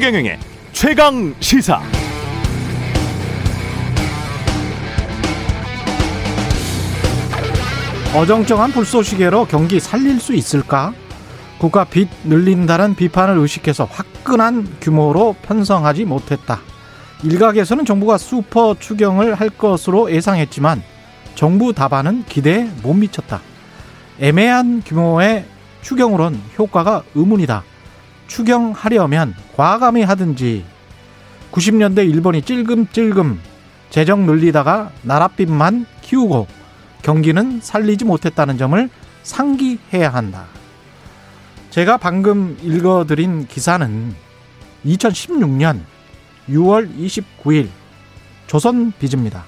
최경영의 최강 시사. 어정쩡한 불쏘시개로 경기 살릴 수 있을까? 국가 빚 늘린다는 비판을 의식해서 화끈한 규모로 편성하지 못했다. 일각에서는 정부가 슈퍼 추경을 할 것으로 예상했지만 정부 답안은 기대에 못 미쳤다. 애매한 규모의 추경으론 효과가 의문이다. 추경하려면 과감히 하든지 90년대 일본이 찔금찔금 재정 늘리다가 나랏빚만 키우고 경기는 살리지 못했다는 점을 상기해야 한다. 제가 방금 읽어드린 기사는 2016년 6월 29일 조선비즈입니다.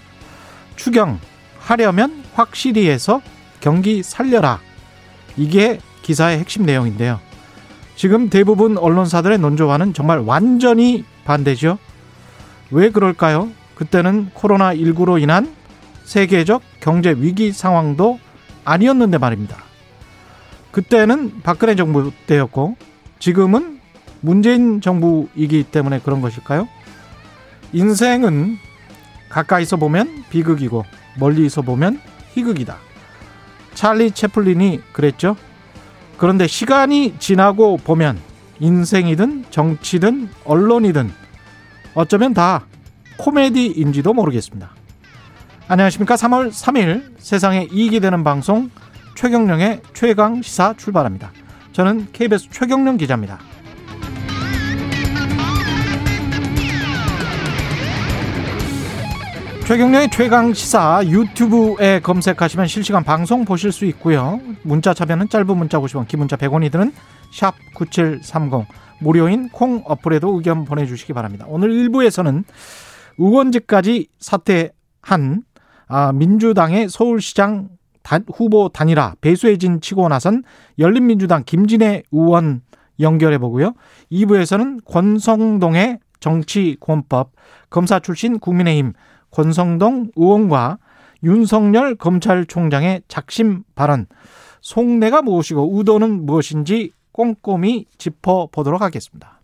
추경 하려면 확실히 해서 경기 살려라. 이게 기사의 핵심 내용인데요. 지금 대부분 언론사들의 논조와는 정말 완전히 반대죠. 왜 그럴까요? 그때는 코로나19로 인한 세계적 경제 위기 상황도 아니었는데 말입니다. 그때는 박근혜 정부 때였고 지금은 문재인 정부이기 때문에 그런 것일까요? 인생은 가까이서 보면 비극이고 멀리서 보면 희극이다. 찰리 채플린이 그랬죠. 그런데 시간이 지나고 보면 인생이든 정치든 언론이든 어쩌면 다 코미디인지도 모르겠습니다. 안녕하십니까. 3월 3일 세상에 이익이 되는 방송 최경령의 최강 시사 출발합니다. 저는 KBS 최경령 기자입니다. 최경련의 최강 시사 유튜브에 검색하시면 실시간 방송 보실 수 있고요. 문자 참여는 짧은 문자 50원, 긴 문자 100원이 드는 샵 9730 무료인 콩 어플에도 의견 보내주시기 바랍니다. 오늘 1부에서는 의원직까지 사퇴한 아, 민주당의 서울시장 후보 단일화 배수혜진 치고 나선 열린민주당 김진애 의원 연결해 보고요. 2부에서는 권성동의 정치권법 검사 출신 국민의힘 권성동 의원과 윤석열 검찰총장의 작심 발언. 속내가 무엇이고 의도는 무엇인지 꼼꼼히 짚어보도록 하겠습니다.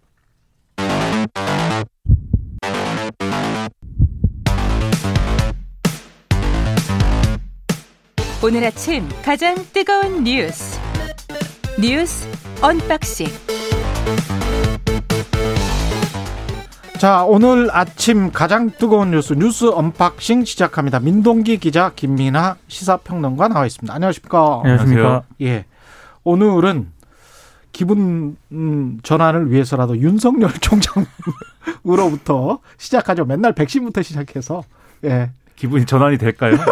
오늘 아침 가장 뜨거운 뉴스. 뉴스 언박싱 자 오늘 아침 가장 뜨거운 뉴스 뉴스 언박싱 시작합니다. 민동기 기자 김민아 시사평론가 나와 있습니다. 안녕하십니까? 안녕하십니까? 예 오늘은 기분 음, 전환을 위해서라도 윤석열 총장으로부터 시작하죠. 맨날 백신부터 시작해서 예 기분이 전환이 될까요? 네.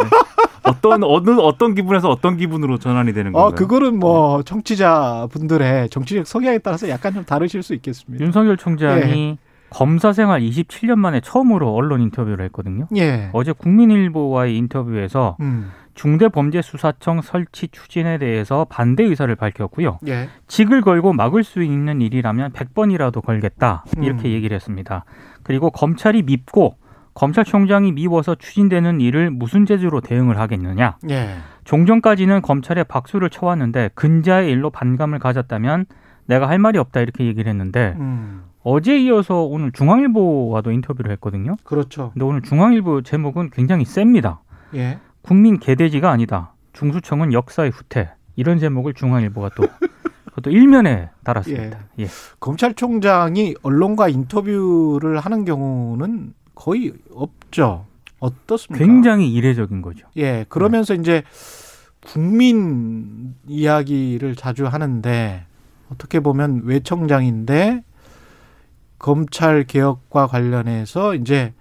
어떤 어느 어떤 기분에서 어떤 기분으로 전환이 되는 건가요? 어, 그거는 뭐 청취자 분들의 정치적 성향에 따라서 약간 좀 다르실 수 있겠습니다. 윤석열 총장이 예. 검사 생활 27년 만에 처음으로 언론 인터뷰를 했거든요. 예. 어제 국민일보와의 인터뷰에서 음. 중대범죄수사청 설치 추진에 대해서 반대 의사를 밝혔고요. 예. 직을 걸고 막을 수 있는 일이라면 100번이라도 걸겠다. 이렇게 음. 얘기를 했습니다. 그리고 검찰이 밉고 검찰총장이 미워서 추진되는 일을 무슨 재주로 대응을 하겠느냐. 예. 종전까지는 검찰에 박수를 쳐왔는데 근자의 일로 반감을 가졌다면 내가 할 말이 없다 이렇게 얘기를 했는데 음. 어제 이어서 오늘 중앙일보와도 인터뷰를 했거든요. 그렇죠. 근데 오늘 중앙일보 제목은 굉장히 셉니다. 예. 국민 개돼지가 아니다. 중수청은 역사의 후퇴. 이런 제목을 중앙일보가 또 그것도 일면에 달았습니다. 예. 예. 검찰총장이 언론과 인터뷰를 하는 경우는 거의 없죠. 어떻습니까? 굉장히 이례적인 거죠. 예, 그러면서 네. 이제 국민 이야기를 자주 하는데 어떻게 보면 외청장인데 검찰 개혁과 관련해서 이제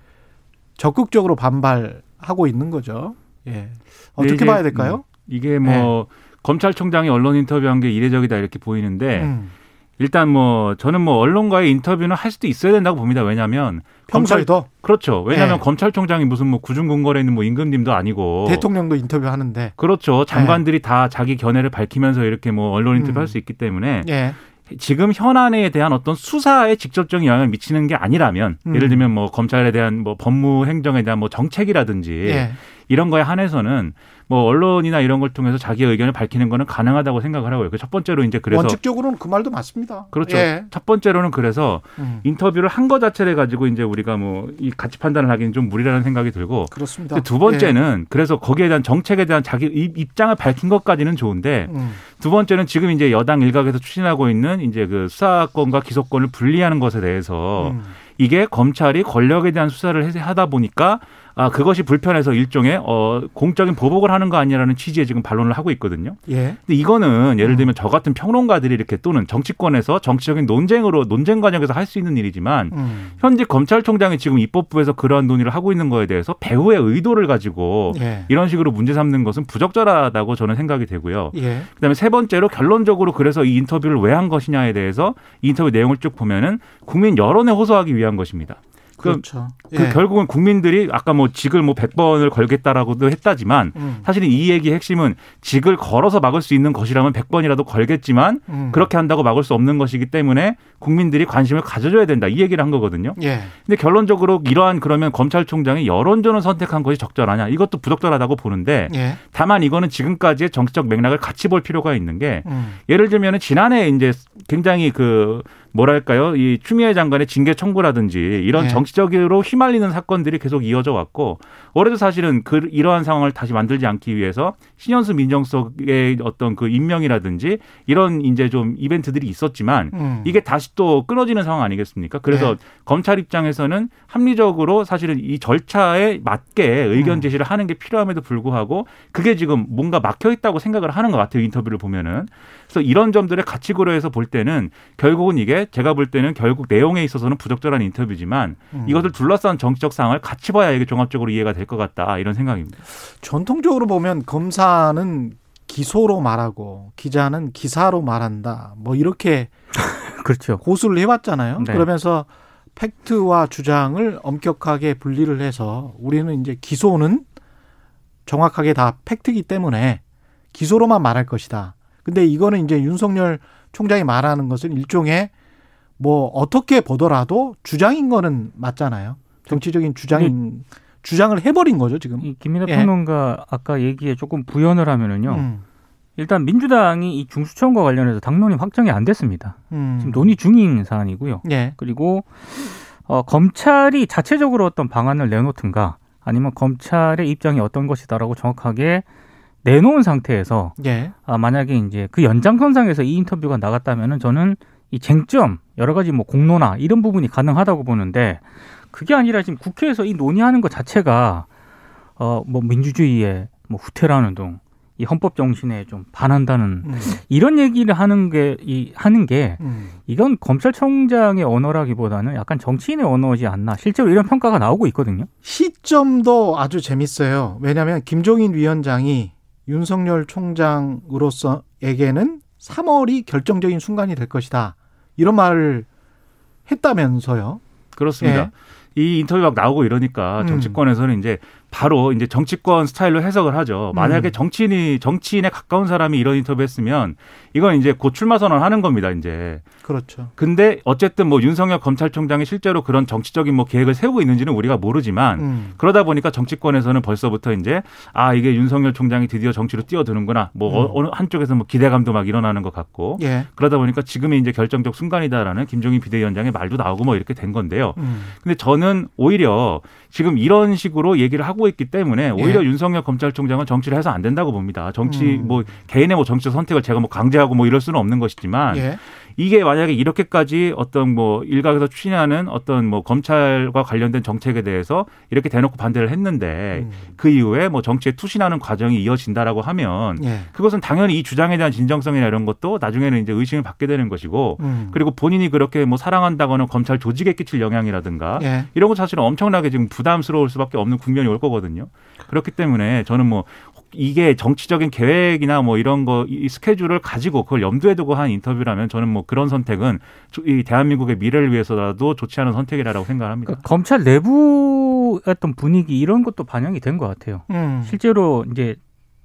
적극적으로 반발하고 있는 거죠. 예. 어떻게 네, 봐야 될까요? 이게 뭐 네. 검찰총장이 언론 인터뷰한 게 이례적이다 이렇게 보이는데 음. 일단 뭐 저는 뭐 언론과의 인터뷰는 할 수도 있어야 된다고 봅니다. 왜냐하면 검찰도 그렇죠. 왜냐하면 네. 검찰총장이 무슨 뭐 구중궁궐에 있는 뭐 임금님도 아니고 대통령도 인터뷰하는데 그렇죠. 장관들이 네. 다 자기 견해를 밝히면서 이렇게 뭐 언론 인터뷰할 음. 수 있기 때문에 네. 지금 현안에 대한 어떤 수사에 직접적인 영향을 미치는 게 아니라면 음. 예를 들면 뭐 검찰에 대한 뭐 법무 행정에 대한 뭐 정책이라든지 이런 거에 한해서는 뭐 언론이나 이런 걸 통해서 자기의 의견을 밝히는 거는 가능하다고 생각을 하고요. 그 첫 번째로 이제 그래서 원칙적으로는 그 말도 맞습니다. 그렇죠. 예. 첫 번째로는 그래서 음, 인터뷰를 한 거 자체를 가지고 이제 우리가 뭐 이 가치 판단을 하기는 좀 무리라는 생각이 들고 그렇습니다. 두 번째는 그래서 거기에 대한 정책에 대한 자기 입- 입장을 밝힌 것까지는 좋은데 예. 음, 두 번째는 지금 이제 여당 일각에서 추진하고 있는 이제 그 수사권과 기소권을 분리하는 것에 대해서 음. 이게 검찰이 권력에 대한 수사를 해- 하다 보니까 아 그것이 불편해서 일종의 어 공적인 보복을 하는 거 아니냐라는 취지의 지금 반론을 하고 있거든요. 예. 근데 이거는 음. 예를 들면 저 같은 평론가들이 이렇게 또는 정치권에서 정치적인 논쟁으로 논쟁 과정에서 할 수 있는 일이지만 음. 현재 검찰총장이 지금 입법부에서 그러한 논의를 하고 있는 거에 대해서 배후의 의도를 가지고 예. 이런 식으로 문제 삼는 것은 부적절하다고 저는 생각이 되고요. 예. 그다음에 세 번째로 결론적으로 그래서 이 인터뷰를 왜 한 것이냐에 대해서 이 인터뷰 내용을 쭉 보면은 국민 여론에 호소하기 위한 것입니다. 그, 그렇죠. 그 예. 결국은 국민들이 아까 뭐 직을 뭐 100번을 걸겠다라고도 했다지만 음. 사실은 이 얘기의 핵심은 직을 걸어서 막을 수 있는 것이라면 100번이라도 걸겠지만 음. 그렇게 한다고 막을 수 없는 것이기 때문에 국민들이 관심을 가져줘야 된다. 이 얘기를 한 거거든요. 예. 근데 결론적으로 이러한 그러면 검찰총장이 여론전을 선택한 것이 적절하냐? 이것도 부적절하다고 보는데 예. 다만 이거는 지금까지의 정치적 맥락을 같이 볼 필요가 있는 게 음. 예를 들면은 지난해 이제 굉장히 그 뭐랄까요 이 추미애 장관의 징계 청구라든지 이런 네. 정치적으로 휘말리는 사건들이 계속 이어져 왔고 올해도 사실은 그 이러한 상황을 다시 만들지 않기 위해서 신현수 민정수석의 어떤 그 임명이라든지 이런 이제 좀 이벤트들이 있었지만 음. 이게 다시 또 끊어지는 상황 아니겠습니까? 그래서 네. 검찰 입장에서는 합리적으로 사실은 이 절차에 맞게 의견 음. 제시를 하는 게 필요함에도 불구하고 그게 지금 뭔가 막혀 있다고 생각을 하는 것 같아요. 인터뷰를 보면은. 그래서 이런 점들을 같이 고려해서 볼 때는 결국은 이게 제가 볼 때는 결국 내용에 있어서는 부적절한 인터뷰지만 음. 이것을 둘러싼 정치적 상황을 같이 봐야 이게 종합적으로 이해가 될 것 같다 이런 생각입니다. 전통적으로 보면 검사는 기소로 말하고 기자는 기사로 말한다. 뭐 이렇게 그렇죠. 고수를 해왔잖아요. 네. 그러면서 팩트와 주장을 엄격하게 분리를 해서 우리는 이제 기소는 정확하게 다 팩트이기 때문에 기소로만 말할 것이다. 근데 이거는 이제 윤석열 총장이 말하는 것은 일종의 뭐 어떻게 보더라도 주장인 거는 맞잖아요. 정치적인 주장인 주장을 해버린 거죠 지금. 이 김민하 예. 평론가 아까 얘기에 조금 부연을 하면은요. 음, 일단 민주당이 이 중수청과 관련해서 당론이 확정이 안 됐습니다. 음. 지금 논의 중인 사안이고요. 예. 그리고 어, 검찰이 자체적으로 어떤 방안을 내놓든가 아니면 검찰의 입장이 어떤 것이다라고 정확하게 내놓은 상태에서 예. 아, 만약에 이제 그 연장선상에서 이 인터뷰가 나갔다면은 저는 이 쟁점 여러 가지 뭐 공론화 이런 부분이 가능하다고 보는데 그게 아니라 지금 국회에서 이 논의하는 것 자체가 어 뭐 민주주의의 뭐 후퇴라는 등이 헌법 정신에 좀 반한다는 음, 이런 얘기를 하는 게 이 하는 게 음. 이건 검찰총장의 언어라기보다는 약간 정치인의 언어지 않나 실제로 이런 평가가 나오고 있거든요. 시점도 아주 재밌어요. 왜냐하면 김종인 위원장이 윤석열 총장으로서에게는 3월이 결정적인 순간이 될 것이다. 이런 말을 했다면서요. 그렇습니다. 예. 이 인터뷰 막 나오고 이러니까 음. 정치권에서는 이제 바로 이제 정치권 스타일로 해석을 하죠. 만약에 음. 정치인이 정치인에 가까운 사람이 이런 인터뷰 했으면 이건 이제 곧 출마 선언 하는 겁니다, 이제. 그렇죠. 근데 어쨌든 뭐 윤석열 검찰총장이 실제로 그런 정치적인 뭐 계획을 세우고 있는지는 우리가 모르지만 음. 그러다 보니까 정치권에서는 벌써부터 이제 아 이게 윤석열 총장이 드디어 정치로 뛰어드는구나 뭐 음. 어, 느 한쪽에서 뭐 기대감도 막 일어나는 것 같고 예. 그러다 보니까 지금이 이제 결정적 순간이다라는 김종인 비대위원장의 말도 나오고 뭐 이렇게 된 건데요. 음. 근데 저는 오히려 지금 이런 식으로 얘기를 하고 있기 때문에 오히려 예. 윤석열 검찰총장은 정치를 해서 안 된다고 봅니다. 정치 음. 뭐 개인의 뭐 정치적 선택을 제가 뭐 강제하고 뭐 이럴 수는 없는 것이지만 예. 이게 만약에 이렇게까지 어떤 뭐 일각에서 추진하는 어떤 뭐 검찰과 관련된 정책에 대해서 이렇게 대놓고 반대를 했는데 음. 그 이후에 뭐 정치에 투신하는 과정이 이어진다라고 하면 예. 그것은 당연히 이 주장에 대한 진정성이나 이런 것도 나중에는 이제 의심을 받게 되는 것이고 음. 그리고 본인이 그렇게 뭐 사랑한다거나 검찰 조직에 끼칠 영향이라든가 예. 이런 것 사실은 엄청나게 지금 부 담스러울 수밖에 없는 국면이 올 거거든요. 그렇기 때문에 저는 뭐 이게 정치적인 계획이나 뭐 이런 거 이 스케줄을 가지고 그걸 염두에 두고 한 인터뷰라면 저는 뭐 그런 선택은 이 대한민국의 미래를 위해서라도 좋지 않은 선택이라고 생각합니다. 그러니까 검찰 내부 어떤 분위기 이런 것도 반영이 된 것 같아요. 음. 실제로 이제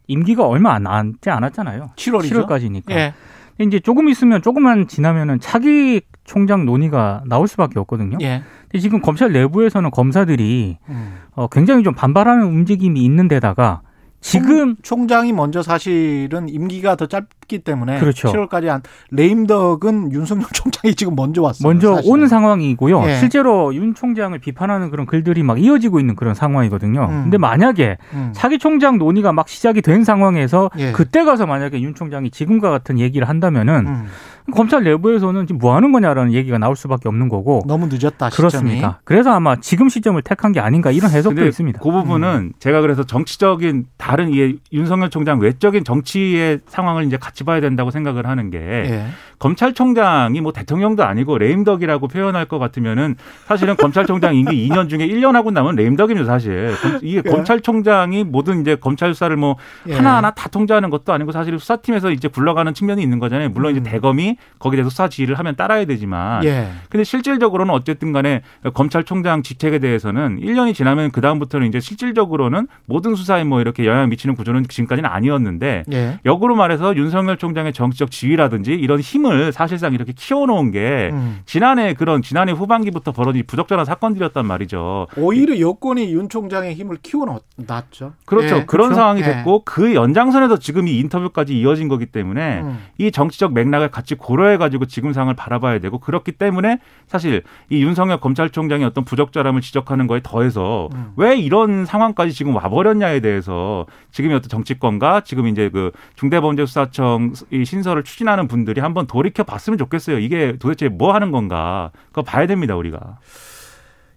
임기가 얼마 안 남지 않았잖아요. 7월이죠. 7월까지니까. 예. 이제 조금 있으면 조금만 지나면은 차기 총장 논의가 나올 수밖에 없거든요. 예. 근데 지금 검찰 내부에서는 검사들이 음. 어, 굉장히 좀 반발하는 움직임이 있는 데다가 지금 총, 총장이 먼저 사실은 임기가 더 짧기 때문에 그렇죠. 7월까지 한 레임덕은 윤석열 총장이 지금 먼저 왔어요. 먼저 사실은. 오는 상황이고요. 예. 실제로 윤 총장을 비판하는 그런 글들이 막 이어지고 있는 그런 상황이거든요. 음. 근데 만약에 음. 차기 총장 논의가 막 시작이 된 상황에서 예. 그때 가서 만약에 윤 총장이 지금과 같은 얘기를 한다면은 음. 검찰 내부에서는 지금 뭐 하는 거냐라는 얘기가 나올 수밖에 없는 거고 너무 늦었다. 시점이. 그렇습니다. 그래서 아마 지금 시점을 택한 게 아닌가 이런 해석도 있습니다. 그 부분은 제가 그래서 정치적인 다른 이 윤석열 총장 외적인 정치의 상황을 이제 같이 봐야 된다고 생각을 하는 게 예. 검찰총장이 뭐 대통령도 아니고 레임덕이라고 표현할 것 같으면은 사실은 검찰총장 임기 2년 중에 1년 하고 나면 레임덕입니다 사실. 검- 이게 예. 검찰총장이 모든 이제 검찰 수사를 뭐 예. 하나하나 다 통제하는 것도 아니고 사실 수사팀에서 이제 굴러가는 측면이 있는 거잖아요. 물론 음. 이제 대검이 거기에 대해서 수사 지휘를 하면 따라야 되지만 예. 근데 실질적으로는 어쨌든 간에 검찰총장 직책에 대해서는 1년이 지나면 그다음부터는 이제 실질적으로는 모든 수사에 뭐 이렇게 영향을 미치는 구조는 지금까지는 아니었는데 예. 역으로 말해서 윤석열 총장의 정치적 지위라든지 이런 힘을 사실상 이렇게 키워놓은 게 음. 지난해 그런 지난해 후반기부터 벌어진 부적절한 사건들이었단 말이죠. 오히려 여권이 윤 총장의 힘을 키워놨죠. 그렇죠. 예, 그런 그렇죠? 상황이 예. 됐고 그 연장선에서 지금 이 인터뷰까지 이어진 거기 때문에 음. 이 정치적 맥락을 같이 고려해가지고 지금 상황을 바라봐야 되고 그렇기 때문에 사실 이 윤석열 검찰총장의 어떤 부적절함을 지적하는 거에 더해서 음. 왜 이런 상황까지 지금 와버렸냐에 대해서 지금의 어떤 정치권과 지금 이제 그 중대범죄수사청 이 신설을 추진하는 분들이 한번 돌이켜 봤으면 좋겠어요. 이게 도대체 뭐 하는 건가 그거 봐야 됩니다 우리가.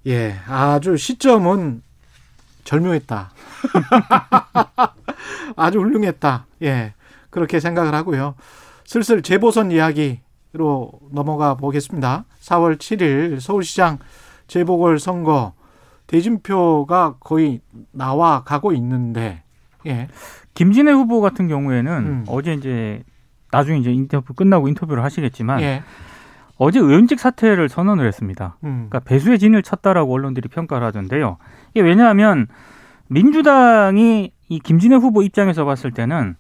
예, 아주 시점은 절묘했다. 아주 훌륭했다. 예, 그렇게 생각을 하고요. 슬슬 재보선 이야기로 넘어가 보겠습니다. 4월 7일 서울시장 재보궐 선거 대진표가 거의 나와 가고 있는데, 예, 김진애 후보 같은 경우에는 음. 어제 이제 나중에 이제 인터뷰 끝나고 인터뷰를 하시겠지만 예, 어제 의원직 사퇴를 선언을 했습니다. 음, 그러니까 배수의 진을 쳤다라고 언론들이 평가를 하던데요. 이게 왜냐하면 민주당이 이 김진애 후보 입장에서 봤을 때는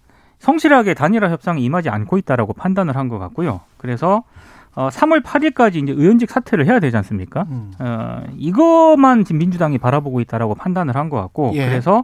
성실하게 단일화 협상에 임하지 않고 있다라고 판단을 한 것 같고요. 그래서 어, 3월 8일까지 이제 의원직 사퇴를 해야 되지 않습니까? 음, 어, 이것만 지금 민주당이 바라보고 있다라고 판단을 한 것 같고 예. 그래서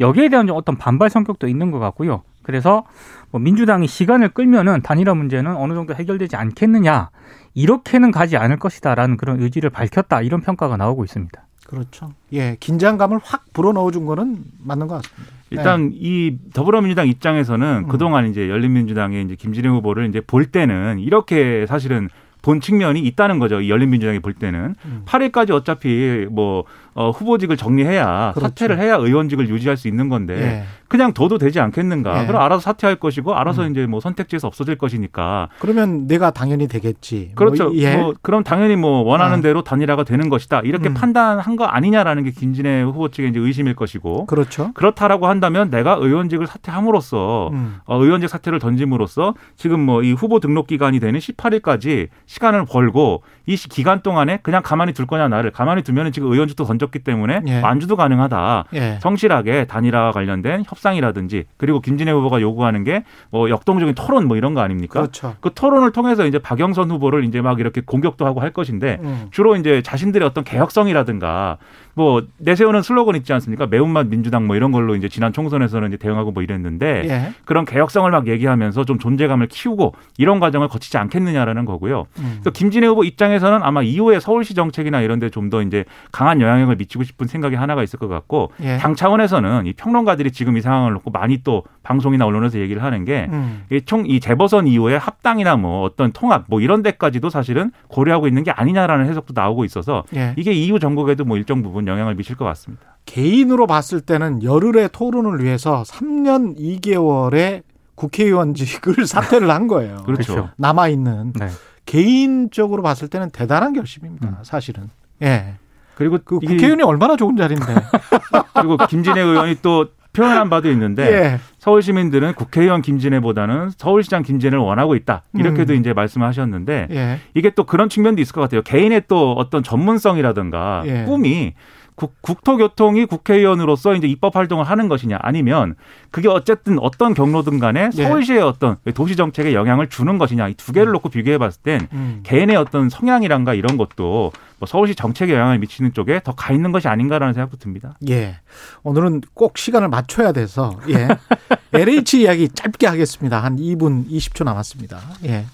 여기에 대한 좀 어떤 반발 성격도 있는 것 같고요. 그래서 뭐 민주당이 시간을 끌면은 단일화 문제는 어느 정도 해결되지 않겠느냐 이렇게는 가지 않을 것이다라는 그런 의지를 밝혔다 이런 평가가 나오고 있습니다. 그렇죠. 예, 긴장감을 확 불어넣어 준 거는 맞는 것 같습니다. 일단 이 더불어민주당 입장에서는 음. 그동안 이제 열린민주당의 이제 김진애 후보를 이제 볼 때는 이렇게 사실은 본 측면이 있다는 거죠. 이 열린민주당이 볼 때는 음. 8일까지 어차피 뭐 어, 후보직을 정리해야 그렇죠. 사퇴를 해야 의원직을 유지할 수 있는 건데 예. 그냥 둬도 되지 않겠는가? 예. 그럼 알아서 사퇴할 것이고 알아서 음. 이제 뭐 선택지에서 없어질 것이니까 그러면 내가 당연히 되겠지. 그렇죠. 뭐, 예. 뭐 그럼 당연히 뭐 원하는 어. 대로 단일화가 되는 것이다. 이렇게 음. 판단한 거 아니냐라는 게 김진애 후보 측의 이제 의심일 것이고 그렇죠. 그렇다라고 한다면 내가 의원직을 사퇴함으로써 음. 어, 의원직 사퇴를 던짐으로써 지금 뭐 이 후보 등록 기간이 되는 18일까지 시간을 벌고 이 시- 기간 동안에 그냥 가만히 둘 거냐 나를 가만히 두면은 지금 의원직도 던 졌기 때문에 예. 완주도 가능하다. 예. 성실하게 단일화와 관련된 협상이라든지 그리고 김진애 후보가 요구하는 게 뭐 역동적인 토론 뭐 이런 거 아닙니까? 그렇죠. 그 토론을 통해서 이제 박영선 후보를 이제 막 이렇게 공격도 하고 할 것인데 음. 주로 이제 자신들의 어떤 개혁성이라든가 뭐 내세우는 슬로건 있지 않습니까? 매운맛 민주당 뭐 이런 걸로 이제 지난 총선에서는 이제 대응하고 뭐 이랬는데 예. 그런 개혁성을 막 얘기하면서 좀 존재감을 키우고 이런 과정을 거치지 않겠느냐라는 거고요. 음. 또 김진애 후보 입장에서는 아마 이후에 서울시 정책이나 이런 데 좀 더 이제 강한 영향력을 미치고 싶은 생각이 하나가 있을 것 같고 예. 당 차원에서는 이 평론가들이 지금 이 상황을 놓고 많이 또 방송이나 언론에서 얘기를 하는 게 음. 이총이 재보선 이후에 합당이나 뭐 어떤 통합 뭐 이런 데까지도 사실은 고려하고 있는 게 아니냐라는 해석도 나오고 있어서 예. 이게 이후 정국에도 뭐 일정 부분 영향을 미칠 것 같습니다. 개인으로 봤을 때는 열흘의 토론을 위해서 3년 2개월의 국회의원직을 사퇴를 한 거예요. 그렇죠. 그렇죠. 남아 있는 네. 개인적으로 봤을 때는 대단한 결심입니다. 음. 사실은. 예. 그리고 그 국회의원이 얼마나 좋은 자리인데. 그리고 김진애 의원이 또 표현한 바도 있는데 예. 서울 시민들은 국회의원 김진애보다는 서울시장 김진애를 원하고 있다 이렇게도 음. 이제 말씀하셨는데 예. 이게 또 그런 측면도 있을 것 같아요. 개인의 또 어떤 전문성이라든가 예. 꿈이 국, 국토교통이 국회의원으로서 이제 입법 활동을 하는 것이냐 아니면 그게 어쨌든 어떤 경로든 간에 예. 서울시의 어떤 도시 정책에 영향을 주는 것이냐 이 두 개를 놓고 비교해 봤을 땐 음. 개인의 어떤 성향이란가 이런 것도 뭐 서울시 정책에 영향을 미치는 쪽에 더 가 있는 것이 아닌가라는 생각도 듭니다. 예. 오늘은 꼭 시간을 맞춰야 돼서 예. LH 이야기 짧게 하겠습니다. 한 2분 20초 남았습니다. 예.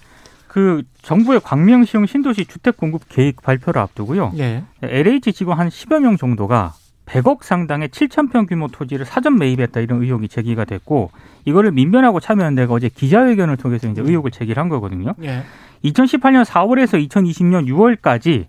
그 정부의 광명시형 신도시 주택 공급 계획 발표를 앞두고요. 예. LH 직원 한 10여 명 정도가 100억 상당의 7,000평 규모 토지를 사전 매입했다 이런 의혹이 제기가 됐고 이거를 민변하고 참여연대가 어제 기자회견을 통해서 이제 의혹을 제기를 한 거거든요. 예. 2018년 4월에서 2020년 6월까지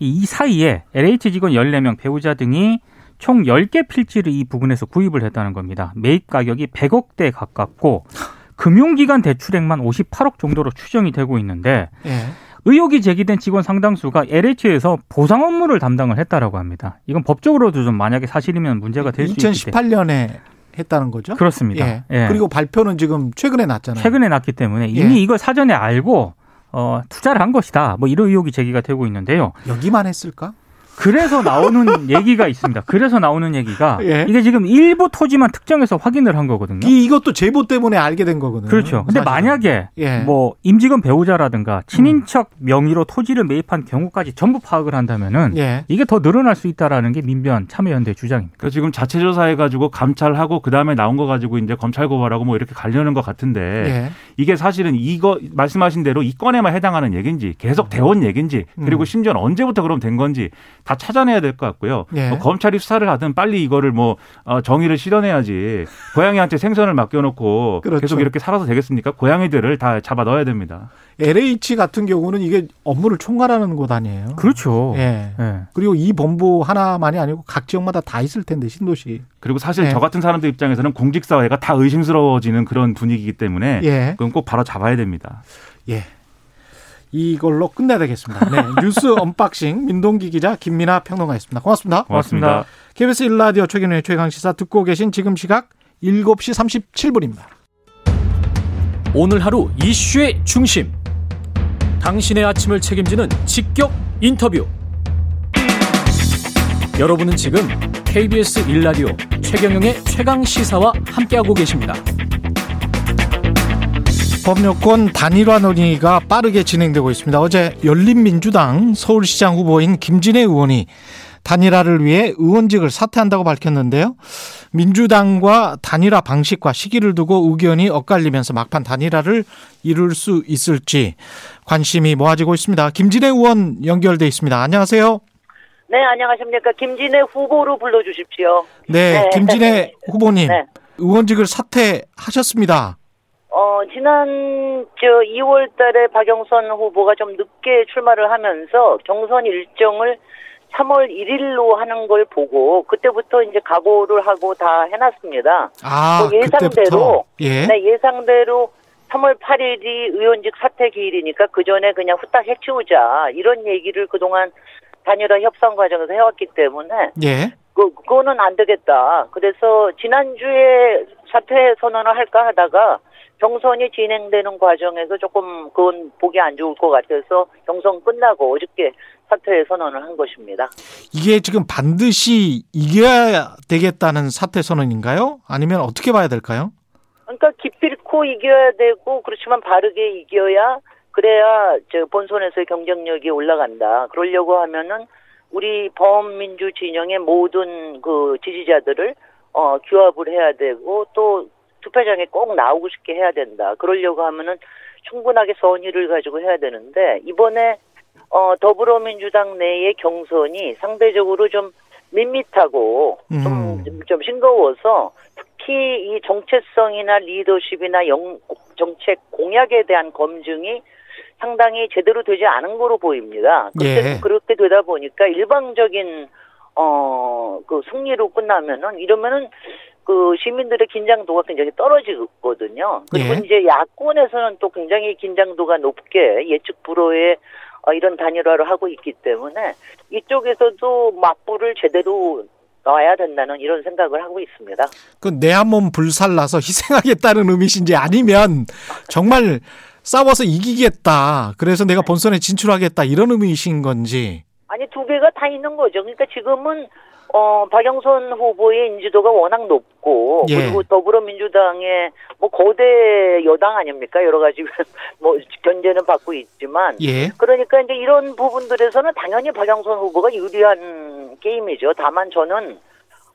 이 사이에 LH 직원 14명 배우자 등이 총 10개 필지를 이 부근에서 구입을 했다는 겁니다. 매입 가격이 100억대 가깝고 금융기관 대출액만 58억 정도로 추정이 되고 있는데 예. 의혹이 제기된 직원 상당수가 LH에서 보상 업무를 담당을 했다라고 합니다. 이건 법적으로도 좀 만약에 사실이면 문제가 될 수 있기 때문에 2018년에 했다는 거죠? 그렇습니다. 예. 예. 그리고 발표는 지금 최근에 났잖아요. 최근에 났기 때문에 이미 예. 이걸 사전에 알고 어, 투자를 한 것이다. 뭐 이런 의혹이 제기가 되고 있는데요. 여기만 했을까? 그래서 나오는 얘기가 있습니다. 그래서 나오는 얘기가 예. 이게 지금 일부 토지만 특정해서 확인을 한 거거든요. 이, 이것도 제보 때문에 알게 된 거거든요. 그렇죠. 근데 사실은. 만약에 예. 음. 뭐 임직원 배우자라든가 친인척 명의로 토지를 매입한 경우까지 전부 파악을 한다면은 예. 이게 더 늘어날 수 있다라는 게 민변 참여연대 주장입니다. 그래서 지금 자체 조사해 가지고 감찰하고 그 다음에 나온 거 가지고 이제 검찰 고발하고 뭐 이렇게 가려는 것 같은데 예. 이게 사실은 이거 말씀하신 대로 이 건에만 해당하는 얘기인지 계속 돼온 얘기인지 그리고 음. 심지어는 언제부터 그럼 된 건지 다 찾아내야 될 것 같고요. 예. 뭐 검찰이 수사를 하든 빨리 이거를 뭐 어, 정의를 실현해야지 고양이한테 생선을 맡겨놓고 그렇죠. 계속 이렇게 살아서 되겠습니까? 고양이들을 다 잡아 넣어야 됩니다. LH 같은 경우는 이게 업무를 총괄하는 곳 아니에요. 그렇죠. 예. 예. 그리고 이 본부 하나만이 아니고 각 지역마다 다 있을 텐데 신도시. 그리고 사실 예. 저 같은 사람들 입장에서는 공직사회가 다 의심스러워지는 그런 분위기이기 때문에 예. 그건 꼭 바로 잡아야 됩니다. 예. 이걸로 끝내야 되겠습니다. 네. 뉴스 언박싱 민동기 기자 김민아 평론가였습니다. 고맙습니다. 고맙습니다. KBS 1라디오 최경영의 최강시사 듣고 계신 지금 시각 7시 37분입니다. 오늘 하루 이슈의 중심. 당신의 아침을 책임지는 직격 인터뷰. 여러분은 지금 KBS 1라디오 최경영의 최강 시사와 함께하고 계십니다. 법률권 단일화 논의가 빠르게 진행되고 있습니다. 어제 열린민주당 서울시장 후보인 김진애 의원이 단일화를 위해 의원직을 사퇴한다고 밝혔는데요. 민주당과 단일화 방식과 시기를 두고 의견이 엇갈리면서 막판 단일화를 이룰 수 있을지 관심이 모아지고 있습니다. 김진애 의원 연결돼 있습니다. 안녕하세요. 네, 안녕하십니까. 김진애 후보로 불러주십시오. 네, 네. 김진애 후보님 네. 의원직을 사퇴하셨습니다. 어, 지난 저 2월 달에 박영선 후보가 좀 늦게 출마를 하면서 경선 일정을 3월 1일로 하는 걸 보고 그때부터 이제 각오를 하고 다 해놨습니다. 아, 뭐 예상대로 예. 네, 예상대로 3월 8일이 의원직 사퇴 기일이니까 그 전에 그냥 후딱 해치우자 이런 얘기를 그동안 단일화 협상 과정에서 해왔기 때문에 예. 그, 그거는 안 되겠다. 그래서 지난주에 사퇴 선언을 할까 하다가 경선이 진행되는 과정에서 조금 그건 보기 안 좋을 것 같아서 경선 끝나고 어저께 사퇴 선언을 한 것입니다. 이게 지금 반드시 이겨야 되겠다는 사퇴 선언인가요? 아니면 어떻게 봐야 될까요? 그러니까 기필코 이겨야 되고 그렇지만 바르게 이겨야 그래야 저 본선에서의 경쟁력이 올라간다. 그러려고 하면은 우리 범민주 진영의 모든 그 지지자들을 어 규합을 해야 되고 또 투표장에 꼭 나오고 싶게 해야 된다. 그러려고 하면은 충분하게 선의를 가지고 해야 되는데 이번에 어 더불어민주당 내의 경선이 상대적으로 좀 밋밋하고 좀, 음. 좀 싱거워서 특히 이 정체성이나 리더십이나 영, 정책 공약에 대한 검증이 상당히 제대로 되지 않은 거로 보입니다. 그렇게, 예. 그렇게 되다 보니까 일방적인 어, 그 승리로 끝나면은 이러면은 그 시민들의 긴장도가 굉장히 떨어지거든요. 그리고 예. 이제 야권에서는 또 굉장히 긴장도가 높게 예측 불허의 어, 이런 단일화를 하고 있기 때문에 이쪽에서도 맞불을 제대로 놔야 된다는 이런 생각을 하고 있습니다. 그내 한 몸 불살라서 희생하겠다는 의미신지 아니면 정말 싸워서 이기겠다. 그래서 내가 본선에 진출하겠다 이런 의미이신 건지. 아니 두 개가 다 있는 거죠. 그러니까 지금은 어, 박영선 후보의 인지도가 워낙 높고, 예. 그리고 더불어민주당의 뭐 거대 여당 아닙니까? 여러 가지 뭐 견제는 받고 있지만, 예. 그러니까 이제 이런 부분들에서는 당연히 박영선 후보가 유리한 게임이죠. 다만 저는,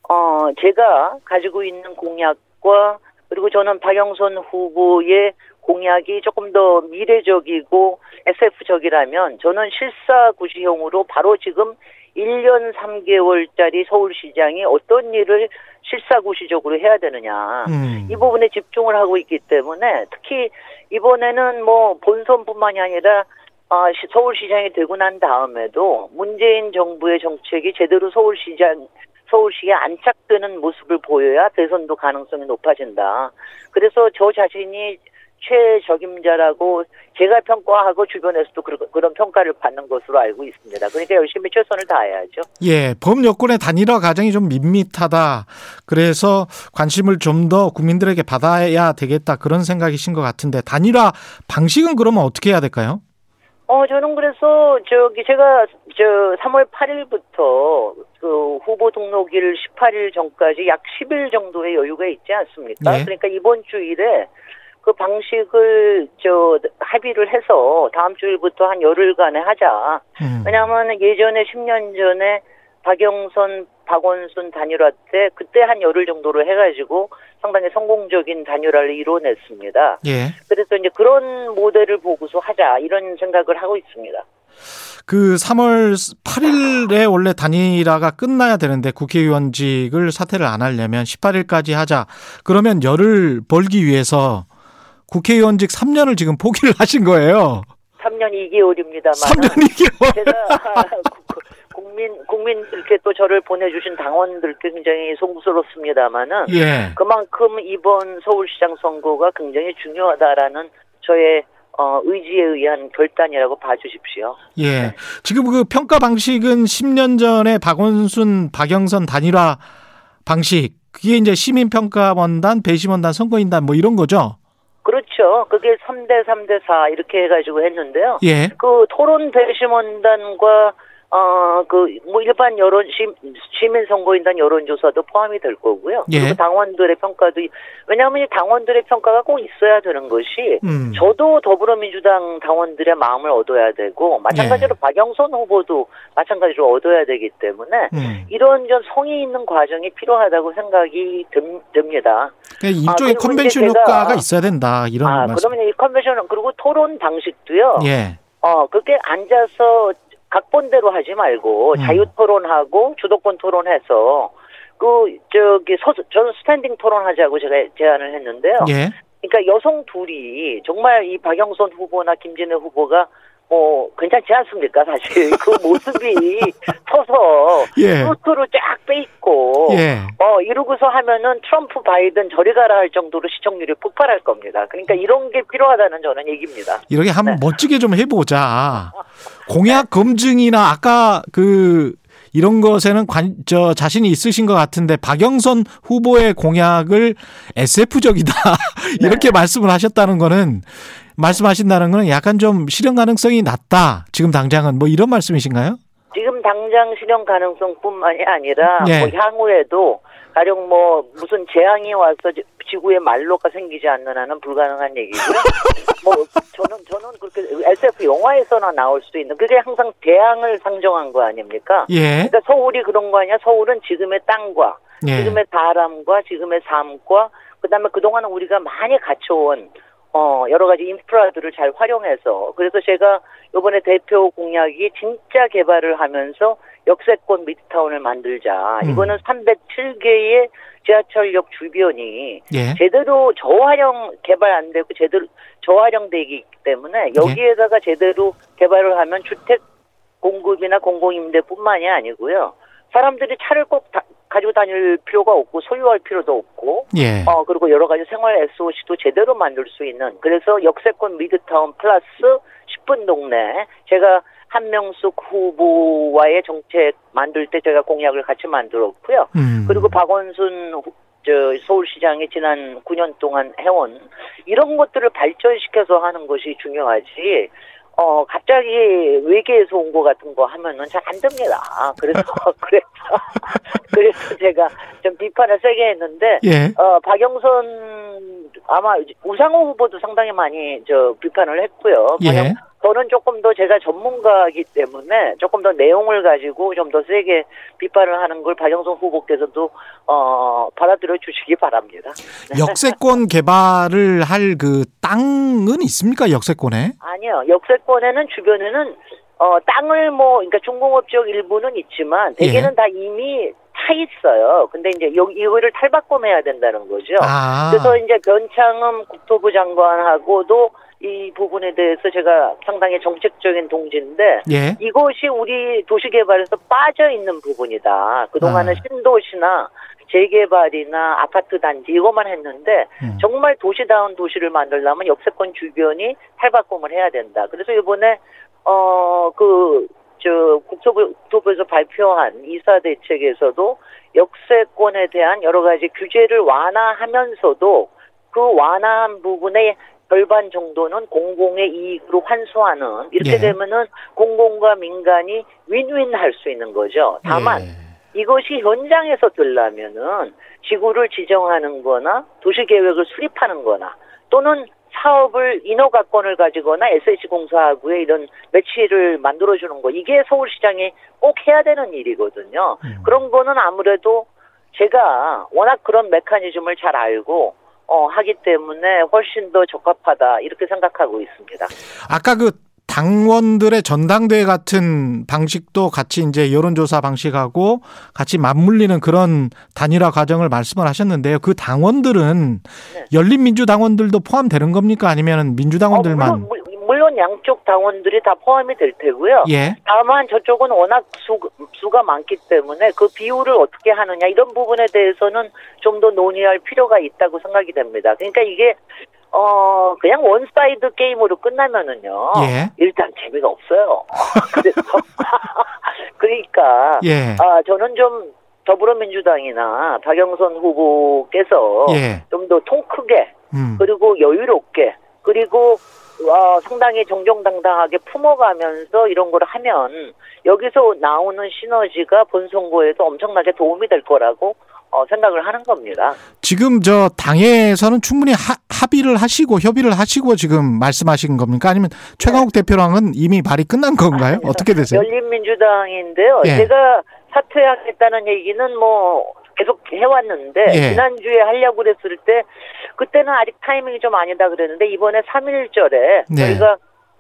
어, 제가 가지고 있는 공약과, 그리고 저는 박영선 후보의 공약이 조금 더 미래적이고 SF적이라면 저는 실사구시형으로 바로 지금 1년 3개월짜리 서울시장이 어떤 일을 실사구시적으로 해야 되느냐. 음. 이 부분에 집중을 하고 있기 때문에 특히 이번에는 뭐 본선뿐만이 아니라 아, 시- 서울시장이 되고 난 다음에도 문재인 정부의 정책이 제대로 서울시장 서울시에 안착되는 모습을 보여야 대선도 가능성이 높아진다. 그래서 저 자신이 최적임자라고 제가 평가하고 주변에서도 그런, 평가를 받는 것으로 알고 있습니다. 그러니까 열심히 최선을 다해야죠. 예, 범여권의 단일화 과정이 좀 밋밋하다. 그래서 관심을 좀 더 국민들에게 받아야 되겠다. 그런 생각이신 것 같은데 단일화 방식은 그러면 어떻게 해야 될까요? 어, 저는 그래서, 저기, 제가, 저, 3월 8일부터, 그, 후보 등록일 18일 전까지 약 10일 정도의 여유가 있지 않습니까? 예. 그러니까 이번 주일에 그 방식을, 저, 합의를 해서 다음 주일부터 한 열흘간에 하자. 음. 왜냐하면 예전에 10년 전에 박영선, 박원순 단일화 때, 그때 한 열흘 정도로 해가지고 상당히 성공적인 단일화를 이뤄냈습니다. 예. 그래서 이제 그런 모델을 보고서 하자 이런 생각을 하고 있습니다. 그 3월 8일에 원래 단일화가 끝나야 되는데 국회의원직을 사퇴를 안 하려면 18일까지 하자. 그러면 열을 벌기 위해서 국회의원직 3년을 지금 포기를 하신 거예요. 3년 2개월입니다만 3년 2개월. 제가 국민 국민들께 또 저를 보내주신 당원들께 굉장히 송구스럽습니다만은 예. 그만큼 이번 서울시장 선거가 굉장히 중요하다라는 저의 어, 의지에 의한 결단이라고 봐주십시오. 예. 지금 그 평가 방식은 10년 전에 박원순, 박영선 단일화 방식. 그게 이제 시민평가원단, 배심원단, 선거인단 뭐 이런 거죠? 그렇죠. 그게 3대 3대 4 이렇게 해가지고 했는데요. 예. 그 토론 배심원단과 어 그 뭐 일반 여론 시, 시민 선거인단 여론조사도 포함이 될 거고요. 예. 그리고 당원들의 평가도 왜냐하면 이 당원들의 평가가 꼭 있어야 되는 것이 음. 저도 더불어민주당 당원들의 마음을 얻어야 되고 마찬가지로 예. 박영선 후보도 마찬가지로 얻어야 되기 때문에 음. 이런 좀 성의 있는 과정이 필요하다고 생각이 듭, 듭니다. 그러니까 아, 일종의 그리고 컨벤션 효과가 있어야 된다. 이런 아 말씀. 그러면 이 컨벤션 그리고 토론 방식도요. 예. 어, 그게 앉아서 각본대로 하지 말고 음. 자유 토론하고 주도권 토론해서 그 저기 서 저는 standing 토론하자고 제가 제안을 했는데요. 예. 그러니까 여성 둘이 정말 이 박영선 후보나 김진애 후보가 뭐 괜찮지 않습니까? 사실 그 모습이 서서 예. 수트로 쫙 빼입고 예. 어 이러고서 하면은 트럼프 바이든 저리 가라 할 정도로 시청률이 폭발할 겁니다. 그러니까 이런 게 필요하다는 저는 얘기입니다. 이렇게 한번 네. 멋지게 좀 해보자. 공약 검증이나 아까 그 이런 것에는 관, 저 자신이 있으신 것 같은데 박영선 후보의 공약을 SF적이다 이렇게 말씀을 하셨다는 거는 말씀하신다는 거는 약간 좀 실현 가능성이 낮다. 지금 당장은 뭐 이런 말씀이신가요? 지금 당장 실현 가능성뿐만이 아니라 예. 뭐 향후에도 가령 뭐 무슨 재앙이 와서 지- 지구에 말로가 생기지 않는 한은 불가능한 얘기고요. 뭐 저는 저는 그렇게 SF 영화에서나 나올 수도 있는 그게 항상 재앙을 상정한 거 아닙니까? 예. 그러니까 서울이 그런 거 아니야? 서울은 지금의 땅과 예. 지금의 사람과 지금의 삶과 그다음에 그동안 우리가 많이 갖춰온 어 여러 가지 인프라들을 잘 활용해서 그래서 제가 이번에 대표 공약이 진짜 개발을 하면서 역세권 미드타운을 만들자. 음. 이거는 307개의 지하철역 주변이 예. 제대로 저활용 개발 안 되고 제대로 저활용되기 때문에 여기에다가 제대로 개발을 하면 주택 공급이나 공공임대뿐만이 아니고요. 사람들이 차를 꼭 다- 가지고 다닐 필요가 없고 소유할 필요도 없고 예. 어 그리고 여러 가지 생활 SOC도 제대로 만들 수 있는 그래서 역세권 미드타운 플러스 10분 동네 제가 한명숙 후보와의 정책 만들 때 제가 공약을 같이 만들었고요. 음. 그리고 박원순 후- 저 서울시장이 지난 9년 동안 해온 이런 것들을 발전시켜서 하는 것이 중요하지. 어, 갑자기 외계에서 온 거 같은 거 하면은 잘 안 됩니다. 그래서, 그래서, 그래서 제가 좀 비판을 세게 했는데, 예. 어, 박영선, 아마 우상호 후보도 상당히 많이 저 비판을 했고요. 예. 박영- 저는 조금 더 제가 전문가이기 때문에 조금 더 내용을 가지고 좀 더 세게 비판을 하는 걸 박영선 후보께서도 어, 받아들여 주시기 바랍니다. 역세권 개발을 할 그 땅은 있습니까? 역세권에? 아니요. 역세권에는 주변에는 어, 땅을 뭐 그러니까 중공업 지역 일부는 있지만 대개는 예. 다 이미 타 있어요. 근데 이제 여기 이거를 탈바꿈해야 된다는 거죠. 아. 그래서 이제 변창흠 국토부 장관하고도 이 부분에 대해서 제가 상당히 정책적인 동지인데 예. 이것이 우리 도시개발에서 빠져 있는 부분이다. 그동안은 아. 신도시나 재개발이나 아파트 단지 이것만 했는데 음. 정말 도시다운 도시를 만들려면 역세권 주변이 탈바꿈을 해야 된다. 그래서 이번에 어그 저 국토부 국토부에서 발표한 이사 대책에서도 역세권에 대한 여러 가지 규제를 완화하면서도 그 완화한 부분의 절반 정도는 공공의 이익으로 환수하는 이렇게 예. 되면은 공공과 민간이 윈윈 할 수 있는 거죠. 다만 예. 이것이 현장에서 되려면은 지구를 지정하는 거나 도시 계획을 수립하는 거나 또는 사업을 인허가권을 가지거나 SH공사하고의 이런 매치를 만들어주는 거 이게 서울시장이 꼭 해야 되는 일이거든요. 음. 그런 거는 아무래도 제가 워낙 그런 메커니즘을 잘 알고 어, 하기 때문에 훨씬 더 적합하다 이렇게 생각하고 있습니다. 아까 그 당원들의 전당대회 같은 방식도 같이 이제 여론조사 방식하고 같이 맞물리는 그런 단일화 과정을 말씀을 하셨는데요. 그 당원들은 네. 열린민주당원들도 포함되는 겁니까? 아니면 민주당원들만? 어, 물론, 물- 물론 양쪽 당원들이 다 포함이 될 테고요. 예. 다만 저쪽은 워낙 수, 수가 많기 때문에 그 비율을 어떻게 하느냐 이런 부분에 대해서는 좀 더 논의할 필요가 있다고 생각이 됩니다. 그러니까 이게 어 그냥 one side 게임으로 끝나면은요 예. 일단 재미가 없어요. 그래서 그러니까 예. 아 저는 좀 더불어민주당이나 박영선 후보께서 예. 좀더 통 크게 음. 그리고 여유롭게 그리고 어, 상당히 정정당당하게 품어가면서 이런 걸 하면 여기서 나오는 시너지가 본 선거에도 엄청나게 도움이 될 거라고 어, 생각을 하는 겁니다. 지금 저 당에서는 충분히 하- 합의를 하시고 협의를 하시고 지금 말씀하신 겁니까? 아니면 최강욱 대표랑은 이미 말이 끝난 건가요? 어떻게 되세요? 열린민주당인데요. 예. 제가 사퇴하겠다는 얘기는 뭐 계속 해왔는데 예. 지난주에 하려고 그랬을 때 그때는 아직 타이밍이 좀 아니다 그랬는데 이번에 3.1절에 네. 저희가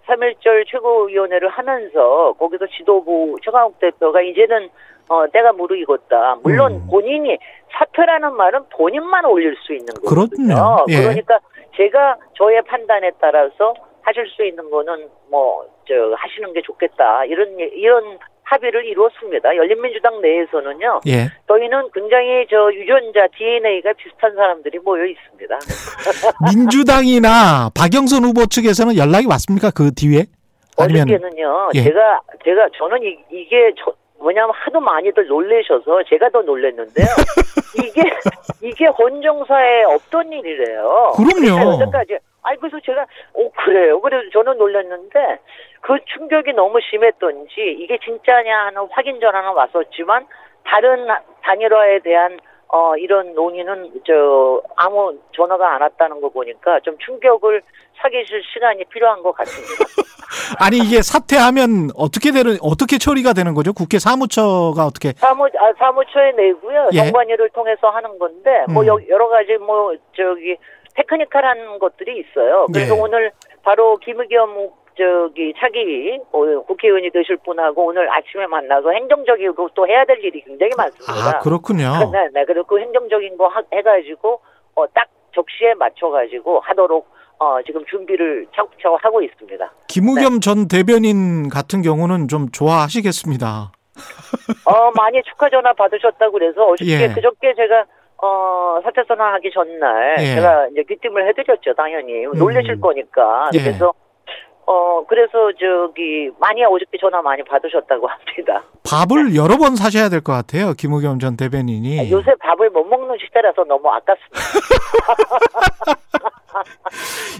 3.1절 최고위원회를 하면서 거기서 지도부 최강욱 대표가 이제는 어, 때가 무르익었다. 물론 음. 본인이 사퇴라는 말은 본인만 올릴 수 있는 거거든요. 예. 그러니까 제가 저의 판단에 따라서 하실 수 있는 거는 뭐 저 하시는 게 좋겠다 이런 예- 이런 합의를 이루었습니다. 열린민주당 내에서는요. 예. 저희는 굉장히 저 유전자 DNA가 비슷한 사람들이 모여 있습니다. 민주당이나 박영선 후보 측에서는 연락이 왔습니까? 그 뒤에? 아니면 어저께는요. 예. 제가 제가 저는 이, 이게 저, 뭐냐면 하도 많이들 놀래셔서 제가 더 놀랬는데요. 이게 이게 헌정사에 없던 일이래요. 그럼요. 여태까지 아니 그래서 제가 오 그래요. 그래서 저는 놀랐는데 그 충격이 너무 심했던지 이게 진짜냐 하는 확인 전화는 왔었지만 다른 단일화에 대한 어 이런 논의는 저 아무 전화가 안 왔다는 거 보니까 좀 충격을 사귀실 시간이 필요한 것 같습니다. 아니 이게 사퇴하면 어떻게 되는 어떻게 처리가 되는 거죠? 국회 사무처가 어떻게 사무 아, 사무처에 내고요. 예. 정관위를 통해서 하는 건데 뭐 음. 여, 여러 가지 뭐 저기 테크니컬한 것들이 있어요. 그래서 예. 오늘 바로 김의겸 저기 차기 어, 국회의원이 되실 분하고 오늘 아침에 만나서 행정적이고 또 해야 될 일이 굉장히 많습니다. 아 그렇군요. 네, 네. 그리고 그 행정적인 거 하- 해가지고 어, 딱 적시에 맞춰가지고 하도록 어, 지금 준비를 차곡차곡 하고 있습니다. 김우겸 전 대변인 같은 경우는 좀 좋아하시겠습니다. 어, 많이 축하 전화 받으셨다고 그래서 어저께 예. 그저께 제가 어, 사퇴 선언하기 전날 예. 제가 이제 귀띔을 해드렸죠, 당연히. 놀라실 음. 거니까. 예. 그래서 어, 그래서 저기 많이 어저께 전화 많이 받으셨다고 합니다. 밥을 여러 번 사셔야 될 것 같아요. 김우겸 전 대변인이. 아, 요새 밥을 못 먹는 시대라서 너무 아깝습니다.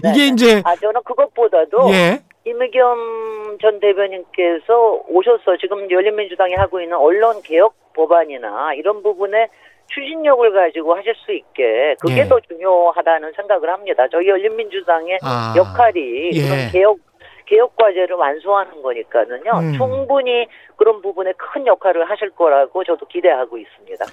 이게 이제 아, 저는 그것보다도 예. 김의겸 전 대변인께서 오셔서 지금 열린민주당이 하고 있는 언론 개혁 법안이나 이런 부분에 추진력을 가지고 하실 수 있게 그게 예. 더 중요하다는 생각을 합니다. 저희 열린민주당의 아. 역할이 예. 그런 개혁 개혁 과제를 완수하는 거니까는요. 음. 충분히 그런 부분에 큰 역할을 하실 거라고 저도 기대하고 있습니다.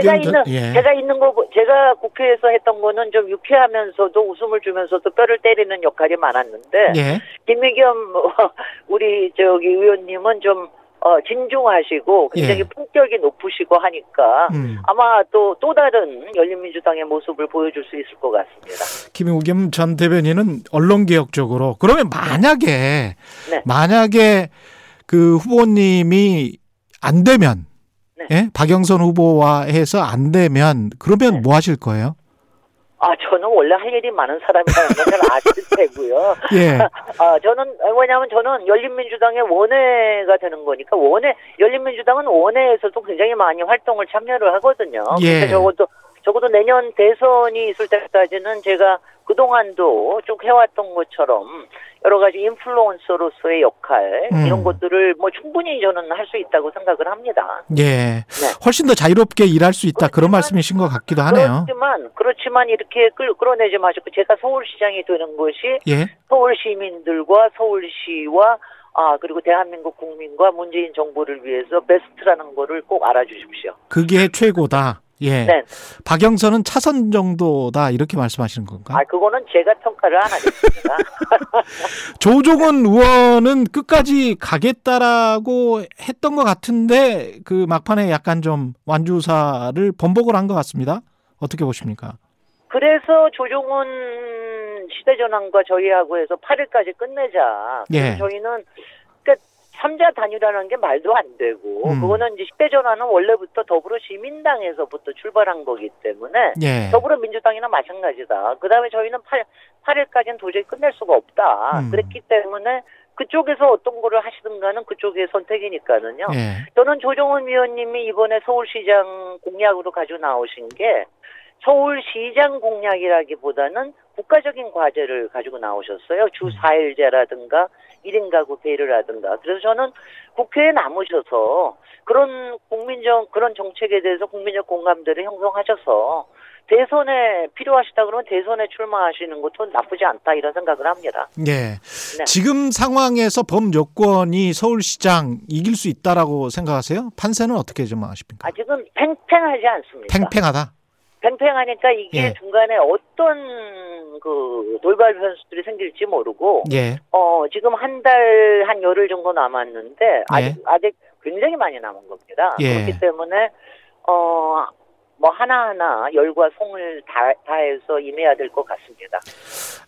제가 있는 전 예. 제가 있는 거 보- 제가 국회에서 했던 거는 좀 유쾌하면서도 웃음을 주면서도 뼈를 때리는 역할이 많았는데 예. 김미겸 우리 저기 의원님은 좀 어, 진중하시고 굉장히 예. 품격이 높으시고 하니까 음. 아마 또 또 다른 열린민주당의 모습을 보여줄 수 있을 것 같습니다. 김우겸 전 대변인은 언론 개혁 쪽으로 그러면 만약에 네. 만약에 그 후보님이 안 되면 네. 예? 박영선 후보와 해서 안 되면 그러면 네. 뭐 하실 거예요? 아 저는 원래 할 일이 많은 사람이라는 걸잘 아실 테고요. 예. 아 저는 왜냐하면 저는 열린민주당의 원외가 되는 거니까 원외 열린민주당은 원외에서도 굉장히 많이 활동을 참여를 하거든요. 예. 적어도 적어도 내년 대선이 있을 때까지는 제가 그동안도 쭉 해왔던 것처럼 여러 가지 인플루언서로서의 역할 음. 이런 것들을 뭐 충분히 저는 할 수 있다고 생각을 합니다. 예. 네. 훨씬 더 자유롭게 일할 수 있다 그런 그렇지만- 말씀이신 것 같기도 하네요. 그렇지만 그렇지만 이렇게 끌, 끌어내지 마시고 제가 서울시장이 되는 것이 예. 서울 시민들과 서울시와 아 그리고 대한민국 국민과 문재인 정부를 위해서 베스트라는 거를 꼭 알아주십시오. 그게 최고다. 예. 네. 박영선은 차선 정도다 이렇게 말씀하시는 건가? 아 그거는 제가 평가를 안 하겠습니다. 조종원 의원은 끝까지 가겠다라고 했던 것 같은데 그 막판에 약간 좀 완주사를 번복을 한 것 같습니다. 어떻게 보십니까? 그래서 조종훈 시대전환과 저희하고 해서 8일까지 끝내자. 예. 저희는 그러니까 삼자 단위라는 게 말도 안 되고 음. 그거는 이제 시대전환은 원래부터 더불어 시민당에서부터 출발한 거기 때문에 예. 더불어민주당이나 마찬가지다. 그 다음에 저희는 8, 8일까지는 도저히 끝낼 수가 없다. 음. 그랬기 때문에 그쪽에서 어떤 거를 하시든 간은 그쪽의 선택이니까는요. 예. 저는 조정훈 위원님이 이번에 서울시장 공약으로 가지고 나오신 게 서울시장 공약이라기보다는 국가적인 과제를 가지고 나오셨어요. 주 4일제라든가 1인 가구 배려라든가. 그래서 저는 국회에 남으셔서 그런 국민적, 그런 정책에 대해서 국민적 공감대를 형성하셔서 대선에 필요하시다 그러면 대선에 출마하시는 것도 나쁘지 않다 이런 생각을 합니다. 예. 네. 지금 상황에서 범 여권이 서울시장 이길 수 있다라고 생각하세요? 판세는 어떻게 좀 아십니까? 아직은 팽팽하지 않습니다. 팽팽하다. 팽팽하니까 이게 예. 중간에 어떤 그 돌발 변수들이 생길지 모르고 예. 어 지금 한 달한 열흘 정도 남았는데 아직 예. 아직 굉장히 많이 남은 겁니다. 예. 그렇기 때문에 어 뭐 하나하나 열과 성을 다, 다해서 임해야 될 것 같습니다.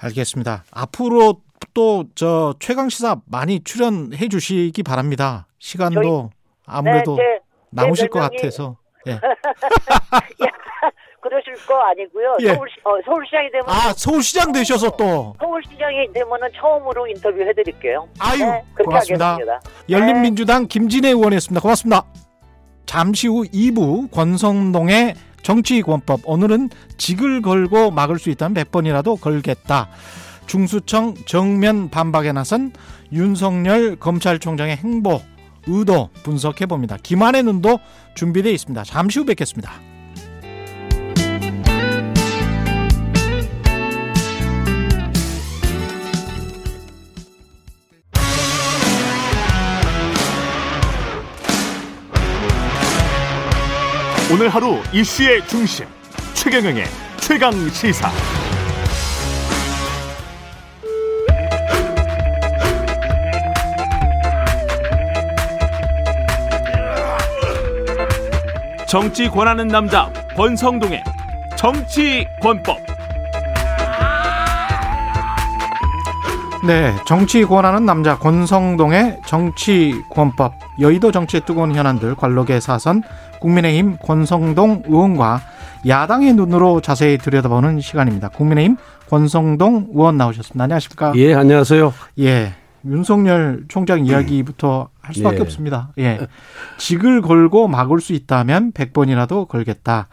알겠습니다. 앞으로 또 저 최강 시사 많이 출연해 주시기 바랍니다. 시간도 아무래도 네, 제, 남으실 것 별명이- 같아서. 예. 그러실 거 아니고요. 예. 서울 어, 서울시장이 되면 아, 서울시장 되셔서 또 서울시장이 되면은 처음으로 인터뷰 해드릴게요. 아유, 네, 고맙습니다. 하겠습니다. 열린민주당 김진애 의원이었습니다. 고맙습니다. 잠시 후 2부 권성동의 정치권법 오늘은 직을 걸고 막을 수 있다면 100번이라도 걸겠다. 중수청 정면 반박에 나선 윤석열 검찰총장의 행보 의도 분석해 봅니다. 김한의 눈도 준비되어 있습니다. 잠시 후 뵙겠습니다. 오늘 하루 이슈의 중심 최경영의 최강 시사. 정치 권하는 남자 권성동의 정치 권법. 네, 정치 권하는 남자 권성동의 정치 권법 여의도 정치의 뜨거운 현안들 관록의 사선 국민의힘 권성동 의원과 야당의 눈으로 자세히 들여다보는 시간입니다. 국민의힘 권성동 의원 나오셨습니다. 안녕하십니까? 예, 안녕하세요. 예. 윤석열 총장 이야기부터 할 수밖에 예. 없습니다. 예. 직을 걸고 막을 수 있다면 100번이라도 걸겠다.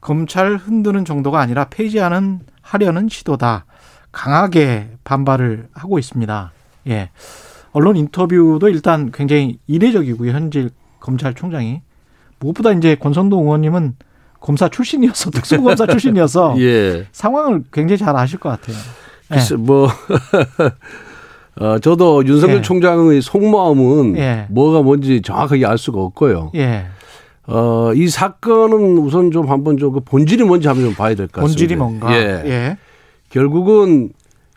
검찰 흔드는 정도가 아니라 폐지하는 하려는 시도다. 강하게 반발을 하고 있습니다. 예. 언론 인터뷰도 일단 굉장히 이례적이고요. 현직 검찰총장이 무엇보다 이제 권성동 의원님은 검사 출신이어서 특수검사 출신이어서 예. 상황을 굉장히 잘 아실 것 같아요. 예. 글쎄 뭐 어, 저도 윤석열 예. 총장의 속마음은 예. 뭐가 뭔지 정확하게 알 수가 없고요. 예. 어, 이 사건은 우선 좀 한번 좀 그 본질이 뭔지 한번 좀 봐야 될 것 같습니다. 본질이 뭔가. 예. 예. 결국은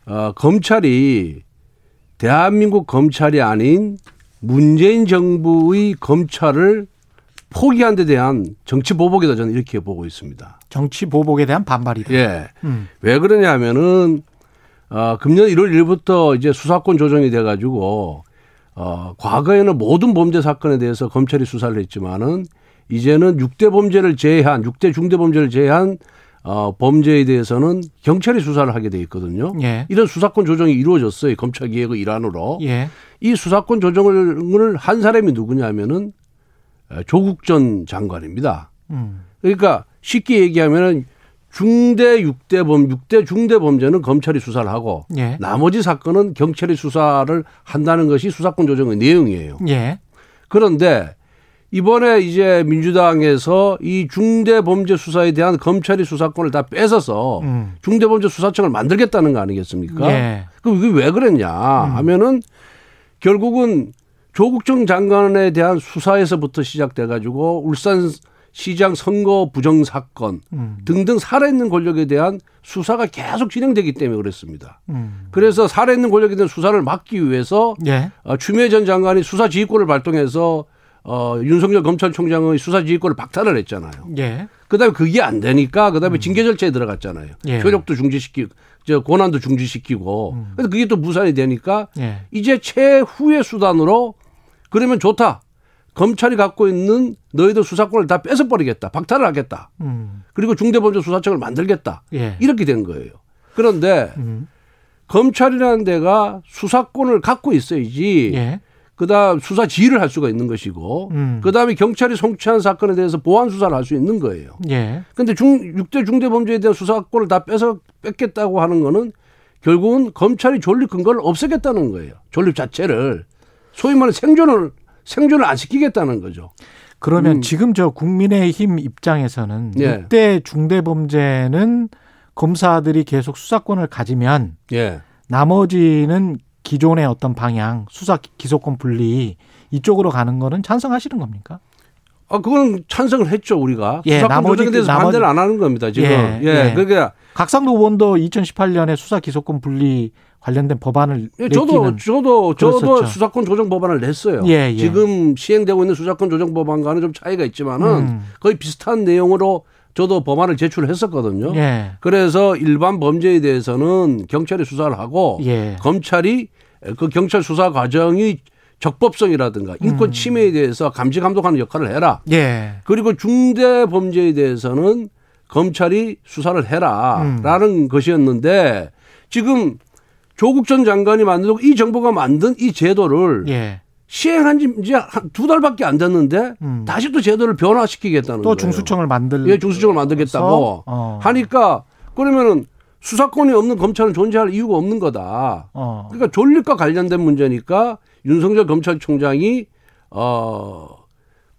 어, 검찰이 대한민국 검찰이 아닌 문재인 정부의 검찰을 포기한 데 대한 정치 보복이다 저는 이렇게 보고 있습니다. 정치 보복에 대한 반발이다. 예. 음. 왜 그러냐면은 어, 금년 1월 1일부터 이제 수사권 조정이 돼 가지고 어, 과거에는 모든 범죄 사건에 대해서 검찰이 수사를 했지만은 이제는 6대 범죄를 제외한 6대 중대 범죄를 제외한 어, 범죄에 대해서는 경찰이 수사를 하게 돼 있거든요. 예. 이런 수사권 조정이 이루어졌어요. 검찰 개혁의 일환으로. 예. 이 수사권 조정을 한 사람이 누구냐면은 어, 조국 전 장관입니다. 음. 그러니까 쉽게 얘기하면은 중대 6대 범 6대 중대 범죄는 검찰이 수사를 하고 예. 나머지 사건은 경찰이 수사를 한다는 것이 수사권 조정의 내용이에요. 예. 그런데 이번에 이제 민주당에서 이 중대 범죄 수사에 대한 검찰이 수사권을 다 뺏어서 음. 중대 범죄 수사청을 만들겠다는 거 아니겠습니까? 예. 그럼 이게 왜 그랬냐 하면은 결국은 조국정 장관에 대한 수사에서부터 시작돼 가지고 울산 시장 선거 부정 사건 음. 등등 살아있는 권력에 대한 수사가 계속 진행되기 때문에 그랬습니다. 음. 그래서 살아있는 권력에 대한 수사를 막기 위해서 예. 어, 추미애 전 장관이 수사 지휘권을 발동해서 어, 윤석열 검찰총장의 수사 지휘권을 박탈을 했잖아요. 예. 그다음에 그게 안 되니까 그다음에 징계 절차에 들어갔잖아요. 예. 효력도 중지시키고 저 권한도 중지시키고. 그래서 그게 또 무산이 되니까 예. 이제 최후의 수단으로 그러면 좋다. 검찰이 갖고 있는 너희들 수사권을 다 뺏어버리겠다. 박탈을 하겠다. 음. 그리고 중대범죄 수사청을 만들겠다. 예. 이렇게 된 거예요. 그런데 음. 검찰이라는 데가 수사권을 갖고 있어야지. 예. 그다음 수사 지휘를 할 수가 있는 것이고 음. 그다음에 경찰이 성취한 사건에 대해서 보안 수사를 할 수 있는 거예요. 예. 근데 중 6대 중대 범죄에 대한 수사권을 다 뺏어 뺏겠다고 하는 거는 결국은 검찰이 존립 근거를 없애겠다는 거예요. 존립 자체를 소위 말해 생존을 생존을 안 시키겠다는 거죠. 그러면 음. 지금 저 국민의힘 입장에서는 예. 이때 중대범죄는 검사들이 계속 수사권을 가지면 예. 나머지는 기존의 어떤 방향 수사 기소권 분리 이쪽으로 가는 거는 찬성하시는 겁니까? 아 그건 찬성을 했죠 우리가 예, 나머지- 조정에 대해서 나머지- 반대를 안 하는 겁니다 지금. 예, 예. 예. 그러니까 각상도 의원도 2018년에 수사 기소권 분리 관련된 법안을 예, 저도 저도 저도 그랬었죠. 수사권 조정 법안을 냈어요. 예, 예. 지금 시행되고 있는 수사권 조정 법안과는 좀 차이가 있지만은 음. 거의 비슷한 내용으로 저도 법안을 제출했었거든요. 예. 그래서 일반 범죄에 대해서는 경찰이 수사를 하고 예. 검찰이 그 경찰 수사 과정이 적법성이라든가 인권 음. 침해에 대해서 감시 감독하는 역할을 해라. 예. 그리고 중대 범죄에 대해서는 검찰이 수사를 음. 해라라는 것이었는데 지금 조국 전 장관이 만들고 이 정부가 만든 이 제도를 예. 시행한 지 이제 한 두 달밖에 안 됐는데 음. 다시 또 제도를 변화시키겠다는 또 거예요. 중수청을 만들 예, 중수청을 만들겠다고 어. 하니까 그러면은 수사권이 없는 검찰은 존재할 이유가 없는 거다. 어. 그러니까 존립과 관련된 문제니까 윤석열 검찰총장이 어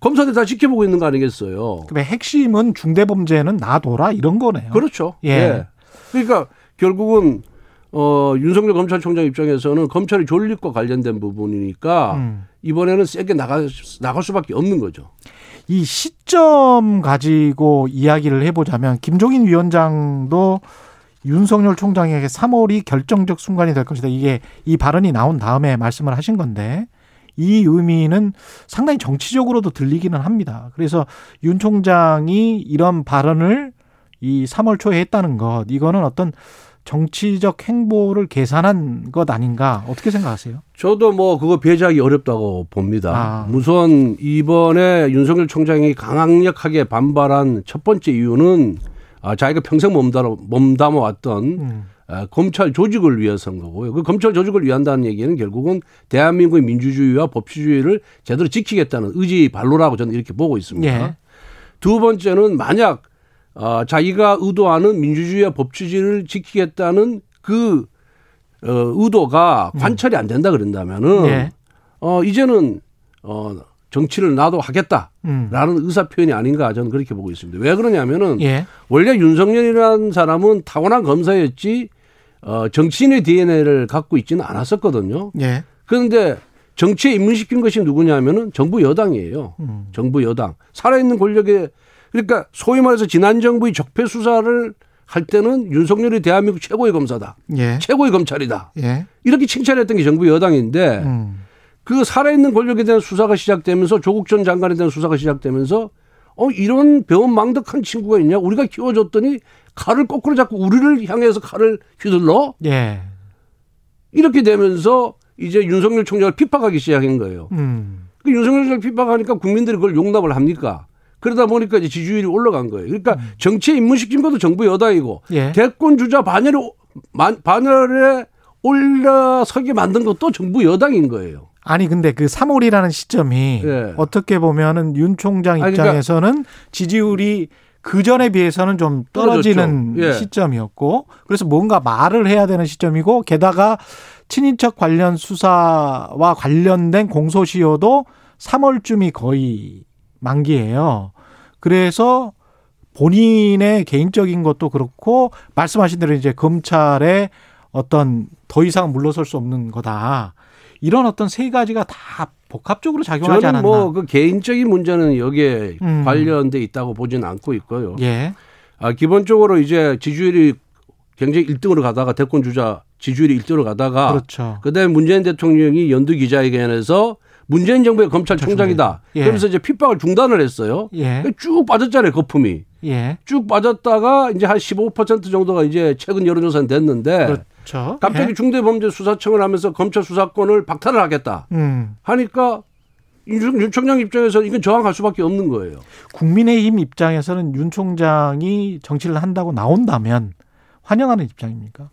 검사들 다 지켜보고 있는 거 아니겠어요. 그러면 핵심은 중대범죄는 놔둬라 이런 거네요. 그렇죠. 예. 예. 그러니까 결국은 어 윤석열 검찰총장 입장에서는 검찰이 존립과 관련된 부분이니까 음. 이번에는 세게 나갈 나갈 수밖에 없는 거죠. 이 시점 가지고 이야기를 해보자면 김종인 위원장도 윤석열 총장에게 3월이 결정적 순간이 될 것이다. 이게 이 발언이 나온 다음에 말씀을 하신 건데 이 의미는 상당히 정치적으로도 들리기는 합니다. 그래서 윤 총장이 이런 발언을 이 3월 초에 했다는 것 이거는 어떤 정치적 행보를 계산한 것 아닌가 어떻게 생각하세요? 저도 뭐 그거 배제하기 어렵다고 봅니다. 아. 우선 이번에 윤석열 총장이 강력하게 반발한 첫 번째 이유는 아, 자기가 평생 몸담아, 몸담아 왔던 음. 아, 검찰 조직을 위해서인 거고요. 그 검찰 조직을 위한다는 얘기는 결국은 대한민국의 민주주의와 법치주의를 제대로 지키겠다는 의지 발로라고 저는 이렇게 보고 있습니다. 예. 두 번째는 만약 어, 자기가 의도하는 민주주의와 법치주의를 지키겠다는 그 어, 의도가 관철이 안 된다 그런다면은 예. 어 이제는 어 정치를 나도 하겠다라는 음. 의사 표현이 아닌가 저는 그렇게 보고 있습니다. 왜 그러냐면은 예. 원래 윤석열이라는 사람은 타고난 검사였지 어 정치인의 DNA를 갖고 있지는 않았었거든요. 예. 그런데 정치에 입문시킨 것이 누구냐면은 정부 여당이에요. 음. 정부 여당 살아있는 권력에 그러니까 소위 말해서 지난 정부의 적폐 수사를 할 때는 윤석열이 대한민국 최고의 검사다, 예. 최고의 검찰이다 예. 이렇게 칭찬했던 게 정부 여당인데 음. 그 살아있는 권력에 대한 수사가 시작되면서 조국 전 장관에 대한 수사가 시작되면서 어 이런 배은망덕한 친구가 있냐 우리가 키워줬더니 칼을 거꾸로 잡고 우리를 향해서 칼을 휘둘러 예. 이렇게 되면서 이제 윤석열 총장을 핍박하기 시작한 거예요. 음. 그 윤석열 총장을 핍박하니까 국민들이 그걸 용납을 합니까? 그러다 보니까 이제 지지율이 올라간 거예요. 그러니까 정치에 입문시킨 것도 정부 여당이고 예. 대권 주자 반열에 반열에 올라서게 만든 것도 정부 여당인 거예요. 아니 근데 그 3월이라는 시점이 예. 어떻게 보면은 윤 총장 아니, 그러니까- 입장에서는 지지율이 그 전에 비해서는 좀 떨어지는. 예. 시점이었고 그래서 뭔가 말을 해야 되는 시점이고 게다가 친인척 관련 수사와 관련된 공소시효도 3월쯤이 거의 만기예요. 그래서 본인의 개인적인 것도 그렇고 말씀하신 대로 이제 검찰의 어떤 더 이상 물러설 수 없는 거다. 이런 어떤 세 가지가 다 복합적으로 작용하지 저는 않았나. 뭐그 개인적인 문제는 여기에 음. 관련돼 있다고 보지는 않고 있고요. 예. 아, 기본적으로 이제 지지율이 굉장히 1등으로 가다가 대권 주자 지지율이 1등으로 가다가 그렇죠. 그다음에 문재인 대통령이 연두 기자회견에서 문재인 정부의 검찰총장이다. 예. 그러면서 이제 핍박을 중단을 했어요. 예. 쭉 빠졌잖아요, 거품이. 예. 쭉 빠졌다가 이제 한 15% 정도가 이제 최근 여론조사는 됐는데 그렇죠. 갑자기 예. 중대범죄수사청을 하면서 검찰 수사권을 박탈을 하겠다 음. 하니까 윤, 윤 총장 입장에서 이건 저항할 수밖에 없는 거예요. 국민의힘 입장에서는 윤 총장이 정치를 한다고 나온다면 환영하는 입장입니까?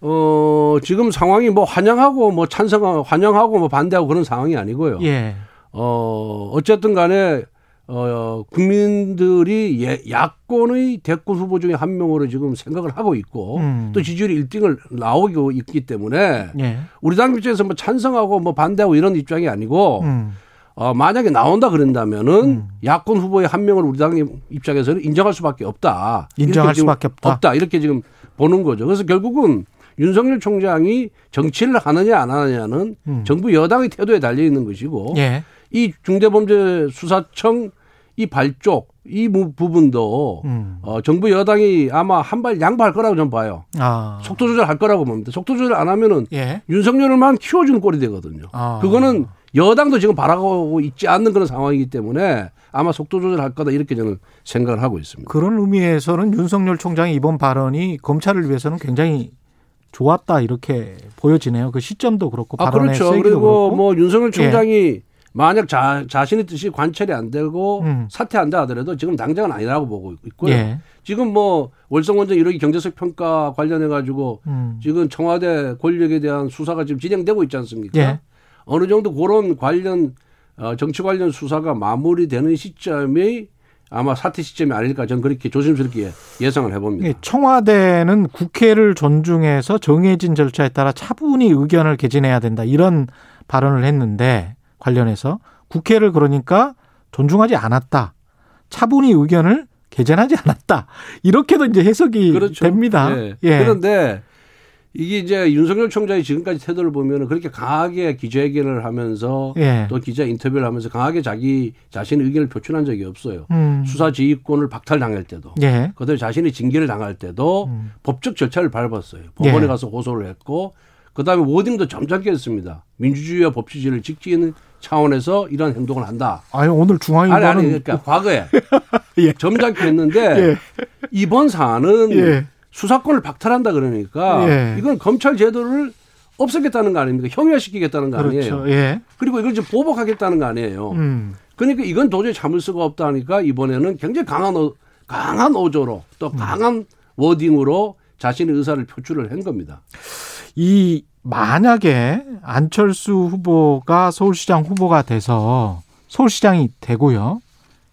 어, 지금 상황이 뭐 환영하고 뭐 찬성, 환영하고 뭐 반대하고 그런 상황이 아니고요. 예. 어, 어쨌든 간에 어, 국민들이 예, 야권의 대권 후보 중에 한 명으로 지금 생각을 하고 있고 음. 또 지지율이 1등을 나오고 있기 때문에 예. 우리 당 입장에서 뭐 찬성하고 뭐 반대하고 이런 입장이 아니고 음. 어, 만약에 나온다 그런다면은 음. 야권 후보의 한 명을 우리 당 입장에서는 인정할 수밖에 없다. 인정할 수밖에 없다. 없다. 이렇게 지금 보는 거죠. 그래서 결국은 윤석열 총장이 정치를 하느냐 안 하느냐는 음. 정부 여당의 태도에 달려 있는 것이고 예. 이 중대범죄수사청 이 발족 이 부- 부분도 음. 어, 정부 여당이 아마 한 발 양보할 거라고 저는 봐요. 아. 속도 조절할 거라고 봅니다. 속도 조절 안 하면은 예. 윤석열을만 키워주는 꼴이 되거든요. 아. 그거는 여당도 지금 바라고 있지 않는 그런 상황이기 때문에 아마 속도 조절할 거다 이렇게 저는 생각을 하고 있습니다. 그런 의미에서는 윤석열 총장의 이번 발언이 검찰을 위해서는 굉장히 좋았다 이렇게 보여지네요. 그 시점도 그렇고 아 발언의 그렇죠. 그리고 그렇고. 예. 뭐 윤석열 총장이 만약 자, 자신의 뜻이 관철이 안 되고 음. 사퇴한다 하더라도 지금 당장은 아니라고 보고 있고요. 예. 지금 뭐 월성원전 1호기 경제적 평가 관련해 가지고 음. 지금 청와대 권력에 대한 수사가 지금 진행되고 있지 않습니까? 예. 어느 정도 그런 관련 어, 정치 관련 수사가 마무리되는 시점이 아마 사퇴 시점이 아닐까 저는 그렇게 조심스럽게 예상을 해봅니다. 예, 청와대는 국회를 존중해서 정해진 절차에 따라 차분히 의견을 개진해야 된다 이런 발언을 했는데 관련해서 국회를 그러니까 존중하지 않았다. 차분히 의견을 개진하지 않았다. 이렇게도 이제 해석이 됩니다. 예. 예. 그런데 이게 이제 윤석열 총장이 지금까지 태도를 보면 그렇게 강하게 기자회견을 하면서 예. 또 기자 인터뷰를 하면서 강하게 자기 자신의 의견을 표출한 적이 없어요. 음. 수사 지휘권을 박탈당할 때도 예. 그다음에 자신이 징계를 당할 때도 음. 법적 절차를 밟았어요. 법원에 예. 가서 고소를 했고 그다음에 워딩도 점잖게 했습니다. 민주주의와 법치주의를 지키는 차원에서 이런 행동을 한다. 아니 오늘 아니 중앙일보는 아니 그러니까 과거에 예. 점잖게 했는데 예. 이번 사안은 예. 수사권을 박탈한다 그러니까 예. 이건 검찰 제도를 없애겠다는 거 아닙니까? 형해시키겠다는 거 아니에요. 그렇죠. 예. 그리고 이걸 이제 보복하겠다는 거 아니에요. 음. 그러니까 이건 도저히 참을 수가 없다 하니까 이번에는 굉장히 강한 어, 강한 어조로 또 음. 강한 워딩으로 자신의 의사를 표출을 한 겁니다. 이 만약에 안철수 후보가 서울시장 후보가 돼서 서울시장이 되고요.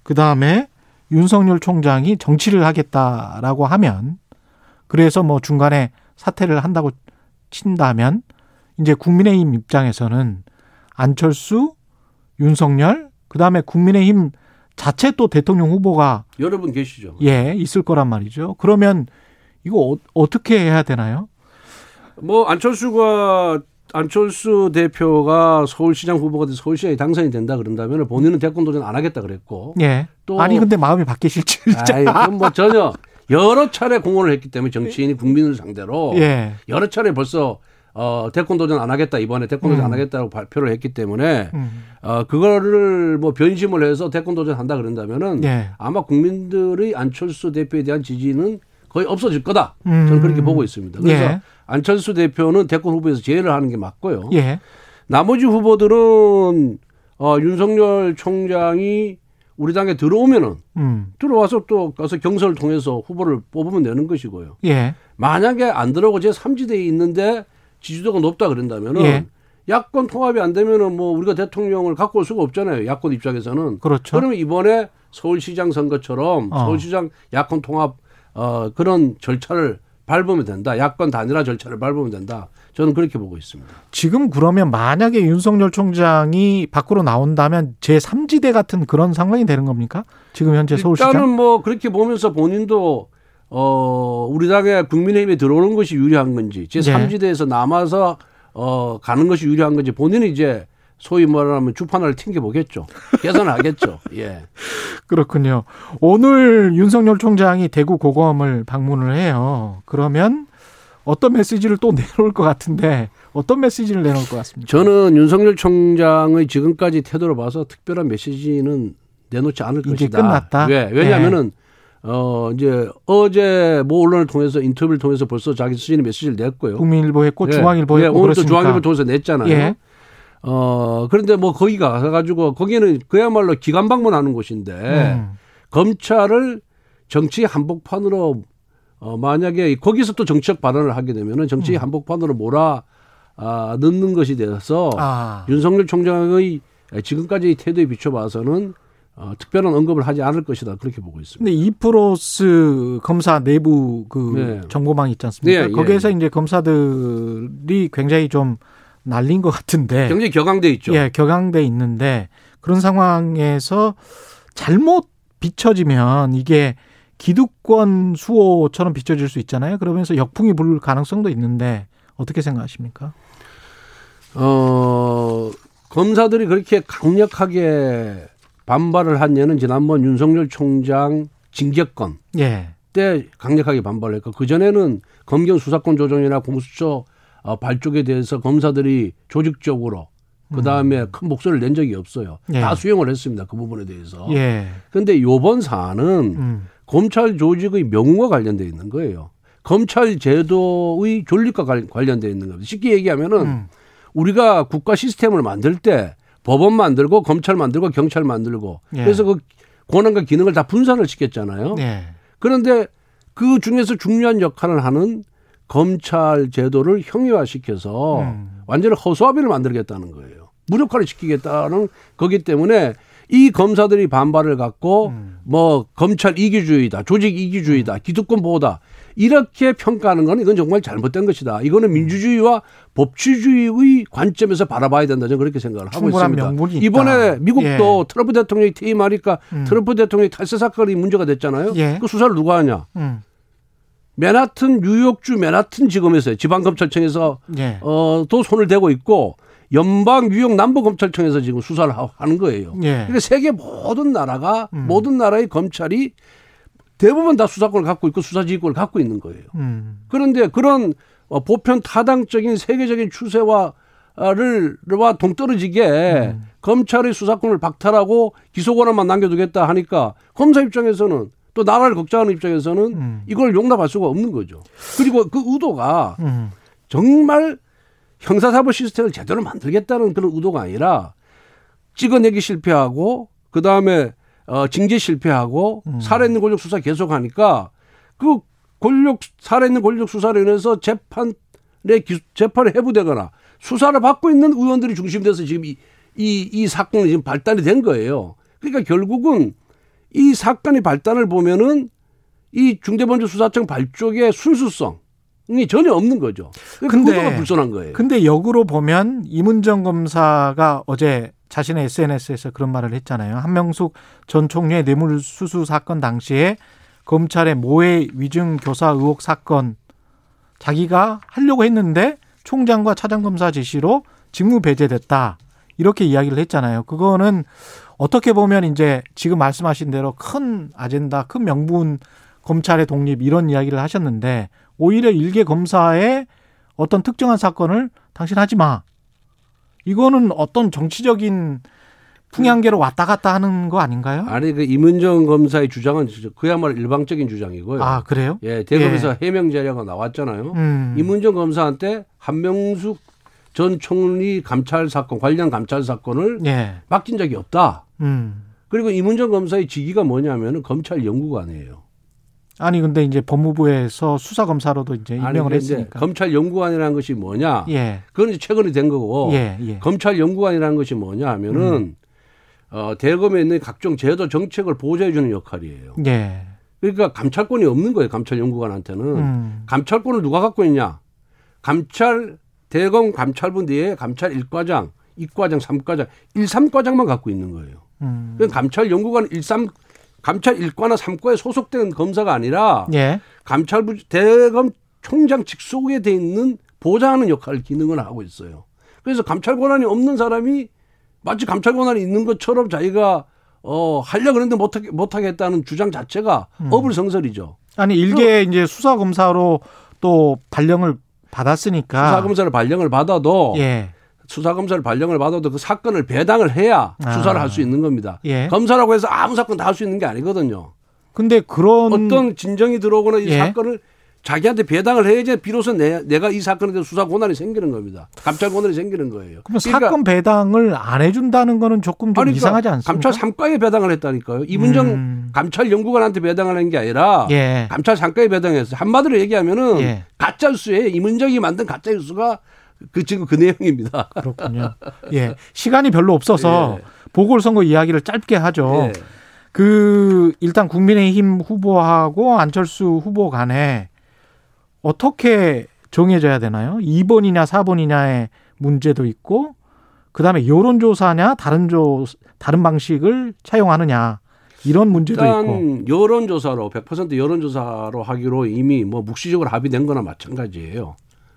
그 다음에 윤석열 총장이 정치를 하겠다라고 하면 그래서 뭐 중간에 사퇴를 한다고 친다면 이제 국민의힘 입장에서는 안철수, 윤석열, 그다음에 국민의힘 자체 또 대통령 후보가 여러 분 계시죠. 예, 있을 거란 말이죠. 그러면 이거 어, 떻게 해야 되나요? 뭐 안철수가 안철수 대표가 서울시장 후보가 돼서 서울시장이 당선이 된다 그런다면 본인은 대권 도전 안 하겠다 그랬고 예. 또- 아니 근데 마음이 바뀌실지. 아이, 그럼 뭐 전혀 여러 차례 공헌을 했기 때문에 정치인이 국민을 상대로 예. 여러 차례 벌써 어, 대권 도전 안 하겠다 이번에 대권 도전 음. 안 하겠다고 발표를 했기 때문에 음. 어, 그거를 뭐 변심을 해서 대권 도전 한다 그런다면은 예. 아마 국민들의 안철수 대표에 대한 지지는 거의 없어질 거다. 음. 저는 그렇게 보고 있습니다. 그래서 예. 안철수 대표는 대권 후보에서 제외를 하는 게 맞고요. 예. 나머지 후보들은 어, 윤석열 총장이 우리 당에 들어오면은 음. 들어와서 또 가서 경선을 통해서 후보를 뽑으면 되는 것이고요. 예. 만약에 안 들어오고 제 3지대에 있는데 지지도가 높다 그런다면은 예. 야권 통합이 안 되면은 뭐 우리가 대통령을 갖고 올 수가 없잖아요. 야권 입장에서는. 그렇죠. 그러면 이번에 서울시장 선거처럼 어. 서울시장 야권 통합 어 그런 절차를 밟으면 된다. 야권 단일화 절차를 밟으면 된다. 저는 그렇게 보고 있습니다. 지금 그러면 만약에 윤석열 총장이 밖으로 나온다면 제 3지대 같은 그런 상황이 되는 겁니까? 지금 현재 서울시장? 일단은 뭐 그렇게 보면서 본인도 어 우리 당에 국민의힘에 들어오는 것이 유리한 건지 제 네. 3지대에서 남아서 어 가는 것이 유리한 건지 본인이 이제 소위 말하면 주판을 튕겨 보겠죠. 계산을 하겠죠. 예. 그렇군요. 오늘 윤석열 총장이 대구 고검을 방문을 해요. 그러면 어떤 메시지를 또 내놓을 것 같은데 어떤 메시지를 내놓을 것 같습니까? 저는 윤석열 총장의 지금까지 태도를 봐서 특별한 메시지는 내놓지 않을 이제 것이다. 끝났다? 왜? 왜냐하면은 어 이제 어제 모 언론을 통해서 인터뷰를 통해서 벌써 자기 스스로 메시지를 냈고요. 국민일보 했고 예. 중앙일보 예, 했고 오늘 또. 중앙일보 통해서 냈잖아요. 예. 어 그런데 뭐 거기 가가지고 거기는 그야말로 기관 방문하는 곳인데 음. 검찰을 정치 한복판으로 어 만약에 거기서 또 정치적 발언을 하게 되면은 정치 한복판으로 몰아 아, 넣는 것이 돼서 음. 아. 윤석열 총장의 지금까지의 태도에 비춰봐서는 어, 특별한 언급을 하지 않을 것이다 그렇게 보고 있습니다. 근데 이프로스 검사 내부 그 네. 정보망 있지 않습니까? 네, 예, 거기에서 예. 이제 검사들이 굉장히 좀 날린 것 같은데 굉장히 격앙돼 있죠. 예, 격앙돼 있는데 그런 상황에서 잘못 비춰지면 이게 기득권 수호처럼 비춰질 수 있잖아요. 그러면서 역풍이 불 가능성도 있는데 어떻게 생각하십니까? 어, 검사들이 그렇게 강력하게 반발을 한 예는 지난번 윤석열 총장 징계권 예. 때 강력하게 반발을 했고 그전에는 검경 수사권 조정이나 공수처 어, 발족에 대해서 검사들이 조직적으로 그 다음에 큰 목소리를 낸 적이 없어요. 음. 예. 다 수용을 했습니다. 그 부분에 대해서. 예. 그런데 요번 사안은 음. 검찰 조직의 명우와 관련돼 있는 거예요. 검찰 제도의 존립과 관- 관련돼 있는 겁니다. 쉽게 얘기하면은 음. 우리가 국가 시스템을 만들 때 법원 만들고 검찰 만들고 경찰 만들고 예. 그래서 그 권한과 기능을 다 분산을 시켰잖아요. 예. 그런데 그 중에서 중요한 역할을 하는 검찰 제도를 형이화시켜서 음. 완전히 허수아비를 만들겠다는 거예요. 무력화를 시키겠다는 거기 때문에 이 검사들이 반발을 갖고 음. 뭐 검찰 이기주의다, 조직 이기주의다, 기득권 보호다 이렇게 평가하는 건 이건 정말 잘못된 것이다. 이거는 음. 민주주의와 법치주의의 관점에서 바라봐야 된다. 저는 그렇게 생각을 하고 있습니다. 이번에 미국도 예. 트럼프 대통령이 퇴임하니까 음. 트럼프 대통령이 탈세 사건이 문제가 됐잖아요. 예. 그 수사를 누가 하냐? 음. 맨하튼 뉴욕주 맨하튼 지검에서 지방검찰청에서 예. 어, 또 손을 대고 있고 연방 뉴욕 남부 검찰청에서 지금 수사를 하- 하는 거예요. 예. 그러니까 세계 모든 나라가 음. 모든 나라의 검찰이 대부분 다 수사권을 갖고 있고 수사지휘권을 갖고 있는 거예요. 음. 그런데 그런 어, 보편 타당적인 세계적인 추세와 를와 동떨어지게 음. 검찰의 수사권을 박탈하고 기소 권한만 남겨두겠다 하니까 검사 입장에서는 또 나라를 걱정하는 입장에서는 음. 이걸 용납할 수가 없는 거죠. 그리고 그 의도가 음. 정말 형사사법 시스템을 제대로 만들겠다는 그런 의도가 아니라 찍어내기 실패하고 그 다음에 어, 징계 실패하고 음. 살아있는 권력 수사 계속하니까 그 권력 살아있는 권력 수사로 인해서 재판에 기, 재판에 해부되거나 수사를 받고 있는 의원들이 중심돼서 지금 이, 이, 이 사건이 지금 발단이 된 거예요. 그러니까 결국은 이 사건의 발단을 보면은 이 중대범죄수사청 발족의 순수성 전혀 없는 거죠. 근데- 근데 불손한 거예요. 근데 역으로 보면 이문정 검사가 어제 자신의 SNS에서 그런 말을 했잖아요. 한명숙 전 총리의 뇌물수수 사건 당시에 검찰의 모해 위증 교사 의혹 사건 자기가 하려고 했는데 총장과 차장검사 지시로 직무 배제됐다. 이렇게 이야기를 했잖아요. 그거는 어떻게 보면 이제 지금 말씀하신 대로 큰 아젠다, 큰 명분 검찰의 독립 이런 이야기를 하셨는데 오히려 일개 검사의 어떤 특정한 사건을 당신 하지 마. 이거는 어떤 정치적인 풍향계로 왔다 갔다 하는 거 아닌가요? 아니 그 이문정 검사의 주장은 그야말로 일방적인 주장이고요. 아, 그래요? 예, 대검에서 해명 자료가 나왔잖아요. 음. 이문정 검사한테 한명숙 전 총리 감찰 사건 관련 감찰 사건을 예. 맡긴 적이 없다. 음. 그리고 이문정 검사의 직위가 뭐냐면은 검찰 연구관이에요. 아니 근데 이제 법무부에서 수사 검사로도 이제 아니, 임명을 이제 했으니까. 검찰 연구관이라는 것이 뭐냐? 예. 그건 이제 최근에 된 거고 예, 예. 검찰 연구관이라는 것이 뭐냐 하면은 음. 어, 대검에 있는 각종 제도 정책을 보좌해 주는 역할이에요. 예. 그러니까 감찰권이 없는 거예요. 감찰 연구관한테는. 음. 감찰권을 누가 갖고 있냐? 감찰 대검 감찰부 내에 감찰 1과장, 2과장, 3과장, 1, 3과장만 갖고 있는 거예요. 음. 그건 감찰 연구관 1, 3 감찰 1과나 3과에 소속된 검사가 아니라 예. 감찰부 대검 총장 직속에 돼 있는 보좌하는 역할 기능을 하고 있어요. 그래서 감찰 권한이 없는 사람이 마치 감찰 권한이 있는 것처럼 자기가 어 하려 그랬는데 못하게 못하겠다는 주장 자체가 음. 어불성설이죠. 아니 일개 이제 수사 검사로 또 발령을 받았으니까 수사 검사를 발령을 받아도 아. 예. 수사 검사를 발령을 받아도 그 사건을 배당을 해야 아. 수사를 할 수 있는 겁니다. 예. 검사라고 해서 아무 사건 다 할 수 있는 게 아니거든요. 근데 그런 어떤 진정이 들어오거나 이 예. 사건을 자기한테 배당을 해야지 비로소 내, 내가 이 사건에 대해서 수사 권한이 생기는 겁니다. 감찰 권한이 생기는 거예요. 그러면 사건 배당을 안 해준다는 거는 조금 좀 아니, 그러니까 이상하지 않습니까? 감찰 3과에 배당을 했다니까요. 이문정 음. 감찰 연구관한테 배당을 한 게 아니라 예. 감찰 3과에 배당했어요. 한마디로 얘기하면은 예. 가짜 뉴스에 이문정이 만든 가짜 뉴스가 그 지금 그 내용입니다. 그렇군요. 예. 시간이 별로 없어서 예. 보궐선거 이야기를 짧게 하죠. 예. 그 일단 국민의힘 후보하고 안철수 후보 간에 어떻게 정해져야 되나요? 2번이냐 4번이냐의 문제도 있고 그다음에 여론 조사냐 다른 조 다른 방식을 차용하느냐 이런 문제도 있고 일단 여론 조사로 100% 여론 조사로 하기로 이미 뭐 묵시적으로 합의된 거나 마찬가지예요.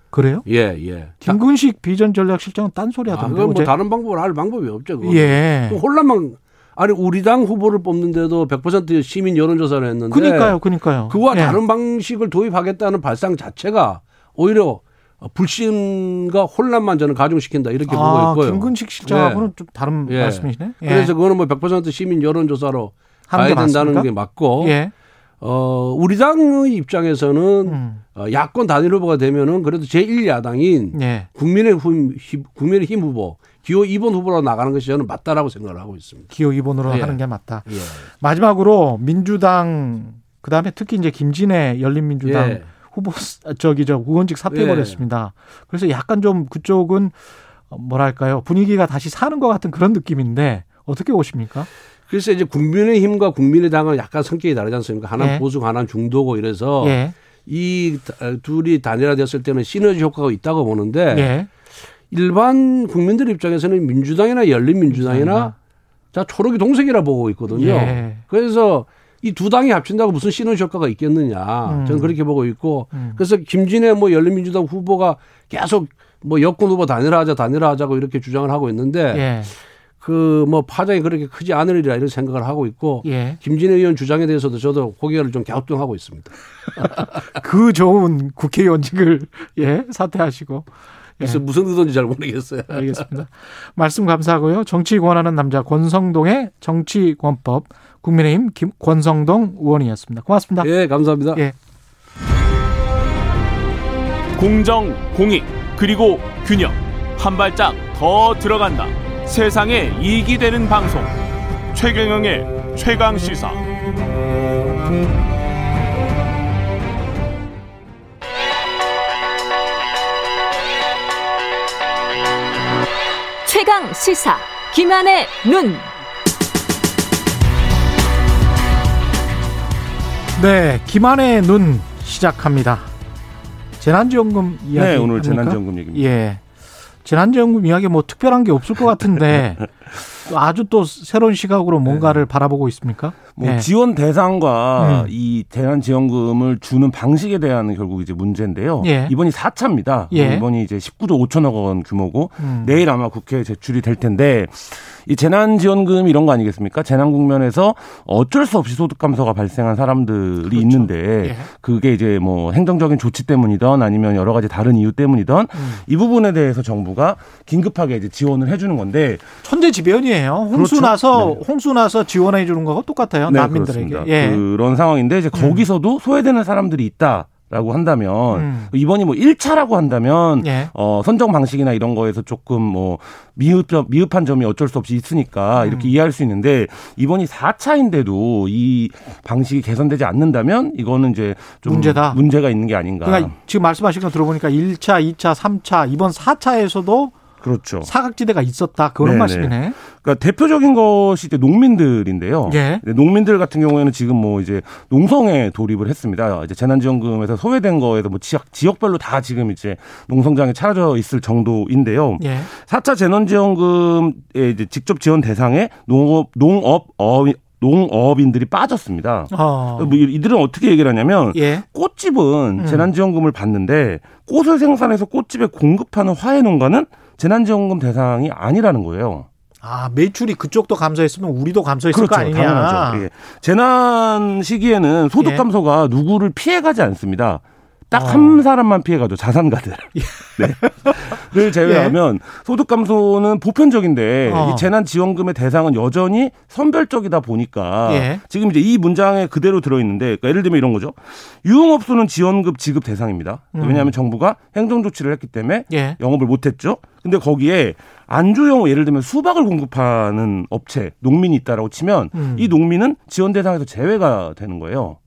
그래요? 예, 예. 김근식 비전 전략실장은 딴소리 아, 하던데 그건 뭐. 다른 방법을 할 방법이 없죠. 그거는. 예. 또 혼란만 아니 우리 당 후보를 뽑는데도 100% 시민 여론조사를 했는데 그니까요, 그니까요. 그와 예. 다른 방식을 도입하겠다는 발상 자체가 오히려 불신과 혼란만 저는 가중시킨다 이렇게 아, 보고 있고요. 김근식 실장하고는 좀 다른 예. 말씀이시네. 예. 그래서 그거는 뭐 100% 시민 여론조사로 가야 된다는 맞습니까? 게 맞고 예. 어 우리 당의 입장에서는 음. 어, 야권 단일 후보가 되면은 그래도 제1야당인 예. 국민의힘 국민의힘 후보 기호 2번 후보로 나가는 것이 저는 맞다라고 생각을 하고 있습니다. 기호 2번으로 예. 하는 게 맞다. 예. 마지막으로 민주당 그다음에 특히 이제 김진애 열린민주당 예. 후보 저기 저 의원직 사퇴해버렸습니다. 그래서 약간 좀 그쪽은 어, 뭐랄까요 분위기가 다시 사는 것 같은 그런 느낌인데 어떻게 보십니까? 그래서 이제 국민의힘과 국민의당은 약간 성격이 다르지 않습니까? 하나는 예. 보수, 하나는 중도고 이래서 예, 이 다- 둘이 단일화됐을 때는 시너지 효과가 있다고 보는데 예, 일반 국민들 입장에서는 민주당이나 열린민주당이나 자 초록이 동색이라 보고 있거든요. 예. 그래서 이 두 당이 합친다고 무슨 시너지 효과가 있겠느냐 음. 저는 그렇게 보고 있고 음. 그래서 김진애 뭐 열린민주당 후보가 계속 뭐 여권 후보 단일화하자 단일화하자고 이렇게 주장을 하고 있는데 예, 그 뭐 파장이 그렇게 크지 않으리라 이런 생각을 하고 있고 예. 김진애 의원 주장에 대해서도 저도 고개를 좀 갸우뚱하고 있습니다. 그 좋은 국회의원직을 예 사퇴하시고 그래서 무슨 의도인지 잘 모르겠어요. 알겠습니다. 말씀 감사하고요. 정치 권하는 남자 권성동의 정치권법 국민의힘 김, 권성동 의원이었습니다. 고맙습니다. 예, 감사합니다. 예. 공정, 공익, 그리고 균형. 한 발짝 더 들어간다. 세상에 이익이 되는 방송. 최경영의 최강 시사. 최강 시사 김한의 눈. 네, 김한의 눈 시작합니다. 재난지원금 이야기 네, 오늘 합니까? 재난지원금 얘기입니다. 예. 재난지원금 이야기 뭐 특별한 게 없을 것 같은데 또 아주 또 새로운 시각으로 뭔가를 바라보고 있습니까? 뭐 예. 지원 대상과 음. 이 재난지원금을 주는 방식에 대한 결국 이제 문제인데요. 예. 이번이 4차입니다. 예. 이번이 이제 19조 5천억 원 규모고 음. 내일 아마 국회에 제출이 될 텐데 이 재난 지원금 이런 거 아니겠습니까? 재난 국면에서 어쩔 수 없이 소득 감소가 발생한 사람들이 그렇죠. 있는데 예. 그게 이제 뭐 행정적인 조치 때문이든 아니면 여러 가지 다른 이유 때문이든 음. 이 부분에 대해서 정부가 긴급하게 이제 지원을 해 주는 건데 천재지변이에요. 홍수 그렇죠. 나서 네. 홍수 나서 지원해 주는 거하고 똑같아요. 네, 난민들에게. 그렇습니다. 예. 그런 상황인데 이제 거기서도 소외되는 사람들이 있다 라고 한다면 음. 이번이 뭐 1차라고 한다면 예. 어, 선정 방식이나 이런 거에서 조금 뭐 미흡, 미흡한 점이 어쩔 수 없이 있으니까 음. 이렇게 이해할 수 있는데 이번이 4차인데도 이 방식이 개선되지 않는다면 이거는 이제 좀 문제다. 문제가 있는 게 아닌가. 그러니까 지금 말씀하신 거 들어보니까 1차, 2차, 3차, 이번 4차에서도 그렇죠. 사각지대가 있었다. 그런 네네. 말씀이네. 그러니까 대표적인 것이 이제 농민들인데요. 예. 네, 농민들 같은 경우에는 지금 뭐 이제 농성에 돌입을 했습니다. 이제 재난지원금에서 소외된 거에서 뭐 지역 지역별로 다 지금 이제 농성장에 차려져 있을 정도인데요. 예. 4차 재난지원금에 이제 직접 지원 대상에 농업 농업 어 농업인들이 빠졌습니다. 어. 뭐 이- 이들은 어떻게 얘기를 하냐면 예. 꽃집은 음. 재난지원금을 받는데 꽃을 생산해서 꽃집에 공급하는 화훼 농가는 재난지원금 대상이 아니라는 거예요. 아, 매출이 그쪽도 감소했으면 우리도 감소했을 거 아니냐. 그렇죠. 당연하죠. 예. 재난 시기에는 소득 예. 감소가 누구를 피해가지 않습니다. 딱 어. 한 사람만 피해가죠. 자산가들. 네. 를 제외하면 소득 감소는 보편적인데 예. 어. 이 재난 지원금의 대상은 여전히 선별적이다 보니까 예. 지금 이제 이 문장에 그대로 들어 있는데 그러니까 예를 들면 이런 거죠. 유흥업소는 지원급 지급 대상입니다. 음. 왜냐하면 정부가 행정 조치를 했기 때문에 예. 영업을 못 했죠. 근데 거기에 안주용 예를 들면 수박을 공급하는 업체 농민이 있다라고 치면 음. 이 농민은 지원 대상에서 제외가 되는 거예요.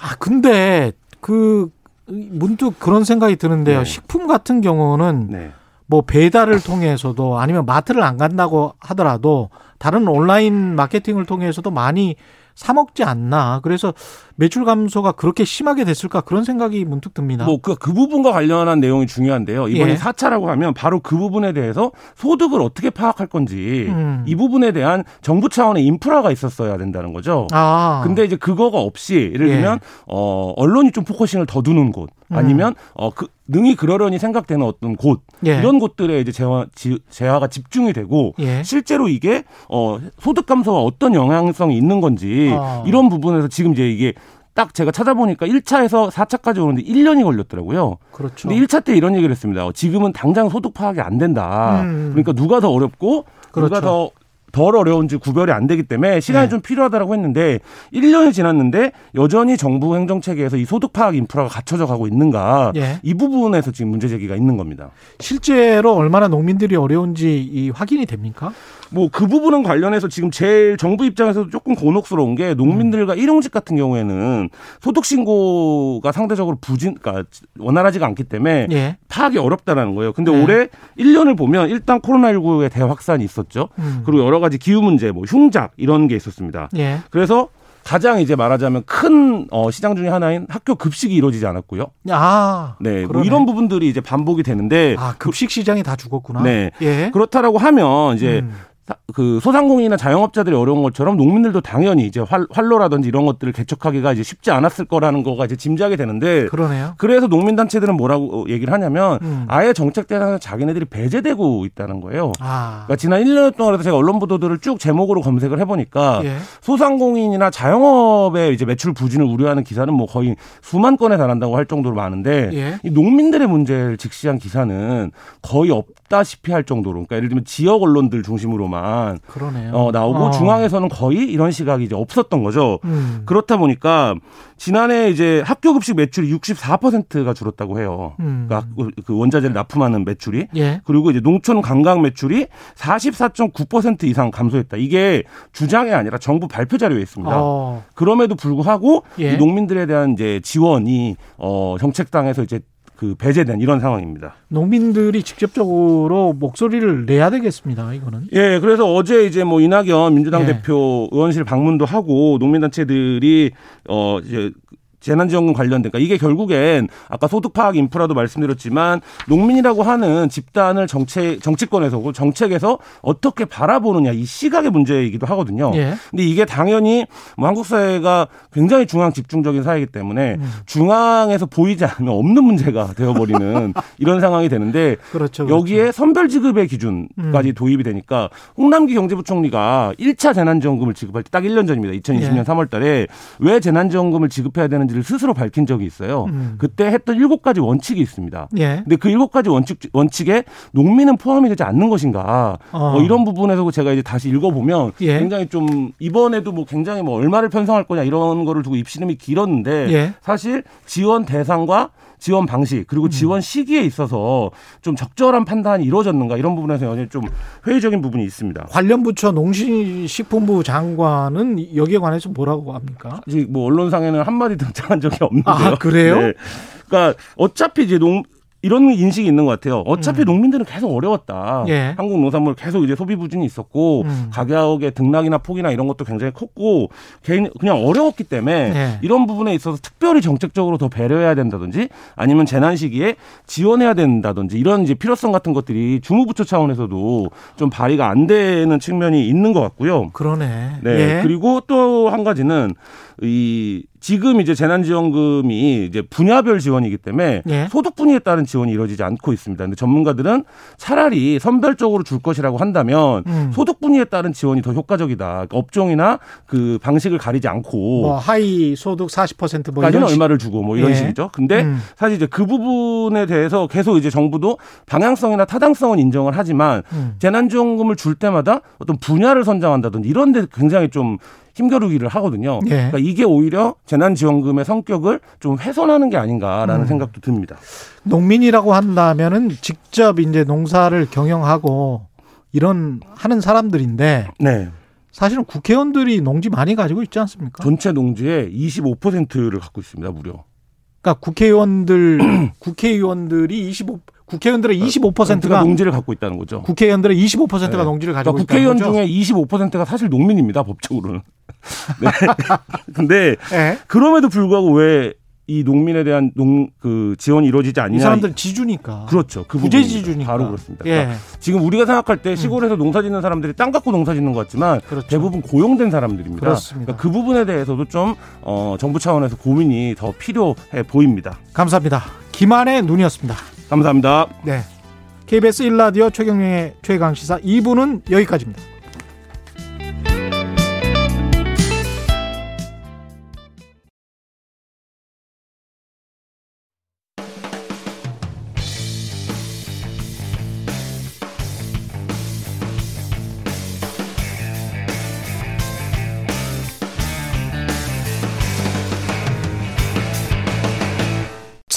아, 근데 그 문득 그런 생각이 드는데요. 네. 식품 같은 경우는 네. 뭐 배달을 통해서도 아니면 마트를 안 간다고 하더라도 다른 온라인 마케팅을 통해서도 많이 사 먹지 않나. 그래서 매출 감소가 그렇게 심하게 됐을까 그런 생각이 문득 듭니다. 뭐그 그 부분과 관련한 내용이 중요한데요. 이번에 예. 사 4차라고 하면 바로 그 부분에 대해서 소득을 어떻게 파악할 건지 음. 이 부분에 대한 정부 차원의 인프라가 있었어야 된다는 거죠. 아. 근데 이제 그거가 없이 예를 예. 들면 어 언론이 좀 focusing을 더 두는 곳 아니면 어그 능히 그러려니 생각되는 어떤 곳 음. 예. 이런 곳들에 이제 재화 지, 재화가 집중이 되고 예. 실제로 이게 어 소득 감소가 어떤 영향성이 있는 건지 아. 이런 부분에서 지금 이제 이게 딱 제가 찾아보니까 1차에서 4차까지 오는데 1년이 걸렸더라고요. 그렇죠. 근데 1차 때 이런 얘기를 했습니다. 어, 지금은 당장 소득 파악이 안 된다. 음. 그러니까 누가 더 어렵고 그렇죠. 누가 더덜 어려운지 구별이 안 되기 때문에 시간이 네. 좀 필요하다라고 했는데 1년이 지났는데 여전히 정부 행정 체계에서 이 소득 파악 인프라가 갖춰져 가고 있는가 예. 이 부분에서 지금 문제 제기가 있는 겁니다. 실제로 얼마나 농민들이 어려운지 이 확인이 됩니까? 뭐 그 부분은 관련해서 지금 제일 정부 입장에서도 조금 곤혹스러운 게 농민들과 음. 일용직 같은 경우에는 소득 신고가 상대적으로 부진, 그러니까 원활하지가 않기 때문에 예. 파악이 어렵다라는 거예요. 근데 네. 올해 1년을 보면 일단 코로나19의 대확산이 있었죠. 음. 그리고 여러 가지 기후 문제, 뭐 흉작 이런 게 있었습니다. 예. 그래서 가장 이제 말하자면 큰 어, 시장 중에 하나인 학교 급식이 이루어지지 않았고요. 아. 네, 뭐. 이런 부분들이 이제 반복이 되는데 아, 급식 시장이 다 죽었구나. 네. 예. 그렇다라고 하면 이제 음. 사- 그 소상공인이나 자영업자들이 어려운 것처럼 농민들도 당연히 이제 활, 활로라든지 이런 것들을 개척하기가 이제 쉽지 않았을 거라는 거가 이제 짐작이 되는데 그러네요. 그래서 농민 단체들은 뭐라고 얘기를 하냐면 음. 아예 정책 대상에서 자기네들이 배제되고 있다는 거예요. 아. 그러니까 지난 1년 동안 그래서 제가 언론 보도들을 쭉 제목으로 검색을 해 보니까 예. 소상공인이나 자영업의 이제 매출 부진을 우려하는 기사는 뭐 거의 수만 건에 달한다고 할 정도로 많은데 예. 이 농민들의 문제를 직시한 기사는 거의 없다시피 할 정도로 그러니까 예를 들면 지역 언론들 중심으로만 그러네요. 어, 나오고 어. 중앙에서는 거의 이런 시각이 이제 없었던 거죠. 음. 그렇다 보니까 지난해 이제 학교 급식 매출이 64%가 줄었다고 해요. 음. 그러니까 그- 그 원자재를 납품하는 매출이 예. 그리고 이제 농촌 관광 매출이 44.9% 이상 감소했다. 이게 주장이 아니라 정부 발표 자료에 있습니다. 어. 그럼에도 불구하고 예. 이 농민들에 대한 이제 지원이 어 정책당에서 이제 그 배제된 이런 상황입니다. 농민들이 직접적으로 목소리를 내야 되겠습니다. 이거는. 예, 그래서 어제 이제 뭐 이낙연 민주당 예. 대표 의원실 방문도 하고 농민단체들이 어 이제 재난지원금 관련된 그러니까 이게 결국엔 아까 소득 파악 인프라도 말씀드렸지만 농민이라고 하는 집단을 정책 정치권에서 정책에서 어떻게 바라보느냐 이 시각의 문제이기도 하거든요. 예. 근데 이게 당연히 뭐 한국 사회가 굉장히 중앙 집중적인 사회이기 때문에 음. 중앙에서 보이지 않으면 없는 문제가 되어버리는 이런 상황이 되는데 그렇죠. 그렇죠. 여기에 선별 지급의 기준까지 음. 도입이 되니까 홍남기 경제부총리가 1차 재난지원금을 지급할 때 딱 1년 전입니다. 2020년 예. 3월 달에 왜 재난지원금을 지급해야 되는지 를 스스로 밝힌 적이 있어요. 음. 그때 했던 7가지 원칙이 있습니다. 예. 근데 그 일곱 가지 원칙 원칙에 농민은 포함이 되지 않는 것인가? 어. 뭐 이런 부분에서 제가 이제 다시 읽어보면 예. 굉장히 좀 이번에도 뭐 굉장히 뭐 얼마를 편성할 거냐 이런 거를 두고 입시름이 길었는데 예. 사실 지원 대상과 지원 방식 그리고 지원 시기에 있어서 좀 적절한 판단이 이루어졌는가 이런 부분에서 여전히 좀 회의적인 부분이 있습니다. 관련 부처 농식품부 장관은 여기에 관해서 뭐라고 합니까? 아직 뭐 언론상에는 한 마디 등장한 적이 없는데요. 아, 그래요? 네. 그러니까 어차피 이제 농 이런 인식이 있는 것 같아요. 어차피 농민들은 계속 어려웠다. 음. 예. 한국 농산물 계속 이제 소비 부진이 있었고 음. 가격의 등락이나 폭이나 이런 것도 굉장히 컸고 개인 그냥 어려웠기 때문에 예. 이런 부분에 있어서 특별히 정책적으로 더 배려해야 된다든지 아니면 재난 시기에 지원해야 된다든지 이런 이제 필요성 같은 것들이 주무부처 차원에서도 좀 발의가 안 되는 측면이 있는 것 같고요. 그러네. 네. 예. 그리고 또 한 가지는 이 지금 이제 재난지원금이 이제 분야별 지원이기 때문에 예. 소득 분위에 따른 지원이 이루어지지 않고 있습니다. 근데 전문가들은 차라리 선별적으로 줄 것이라고 한다면 음. 소득 분위에 따른 지원이 더 효과적이다. 그러니까 업종이나 그 방식을 가리지 않고 뭐 하이 소득 40%뭐 까지는 이런 식- 얼마를 주고 뭐 이런 예. 식이죠. 근데 음. 사실 이제 그 부분에 대해서 계속 이제 정부도 방향성이나 타당성은 인정을 하지만 음. 재난지원금을 줄 때마다 어떤 분야를 선정한다든지 이런 데 굉장히 좀 힘겨루기를 하거든요. 예. 그러니까 이게 오히려 재난지원금의 성격을 좀 훼손하는 게 아닌가라는 음. 생각도 듭니다. 농민이라고 한다면은 직접 이제 농사를 경영하고 이런 하는 사람들인데 네. 사실은 국회의원들이 농지 많이 가지고 있지 않습니까? 전체 농지의 25%를 갖고 있습니다, 무려. 그러니까 국회의원들 국회의원들이 25 국회의원들의 25%가 농지를 갖고 있다는 거죠. 국회의원들의 25%가 네. 농지를 그러니까 가지고 국회의원 있다는 거죠. 중에 25%가 사실 농민입니다, 법적으로는. 네. 근데 예. 그럼에도 불구하고 왜 이 농민에 대한 농 그 지원이 이루어지지 않냐? 이 사람들 지주니까. 그렇죠. 그 부재. 지주니까. 바로 그렇습니다. 예. 그러니까 지금 우리가 생각할 때 시골에서 농사 짓는 사람들이 땅 갖고 농사 짓는 것 같지만 그렇죠. 대부분 고용된 사람들입니다. 그렇습니다. 그러니까 그 부분에 대해서도 좀 어, 정부 차원에서 고민이 더 필요해 보입니다. 감사합니다. 김한의 눈이었습니다. 감사합니다. 네. KBS 1라디오 최경영의 최강 시사 2부는 여기까지입니다.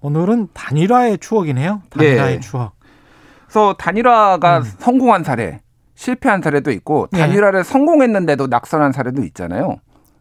오늘은 단일화의 추억이네요. 단일화의 예. 추억. 그래서 단일화가 음. 성공한 사례, 실패한 사례도 있고 예. 단일화를 성공했는데도 낙선한 사례도 있잖아요.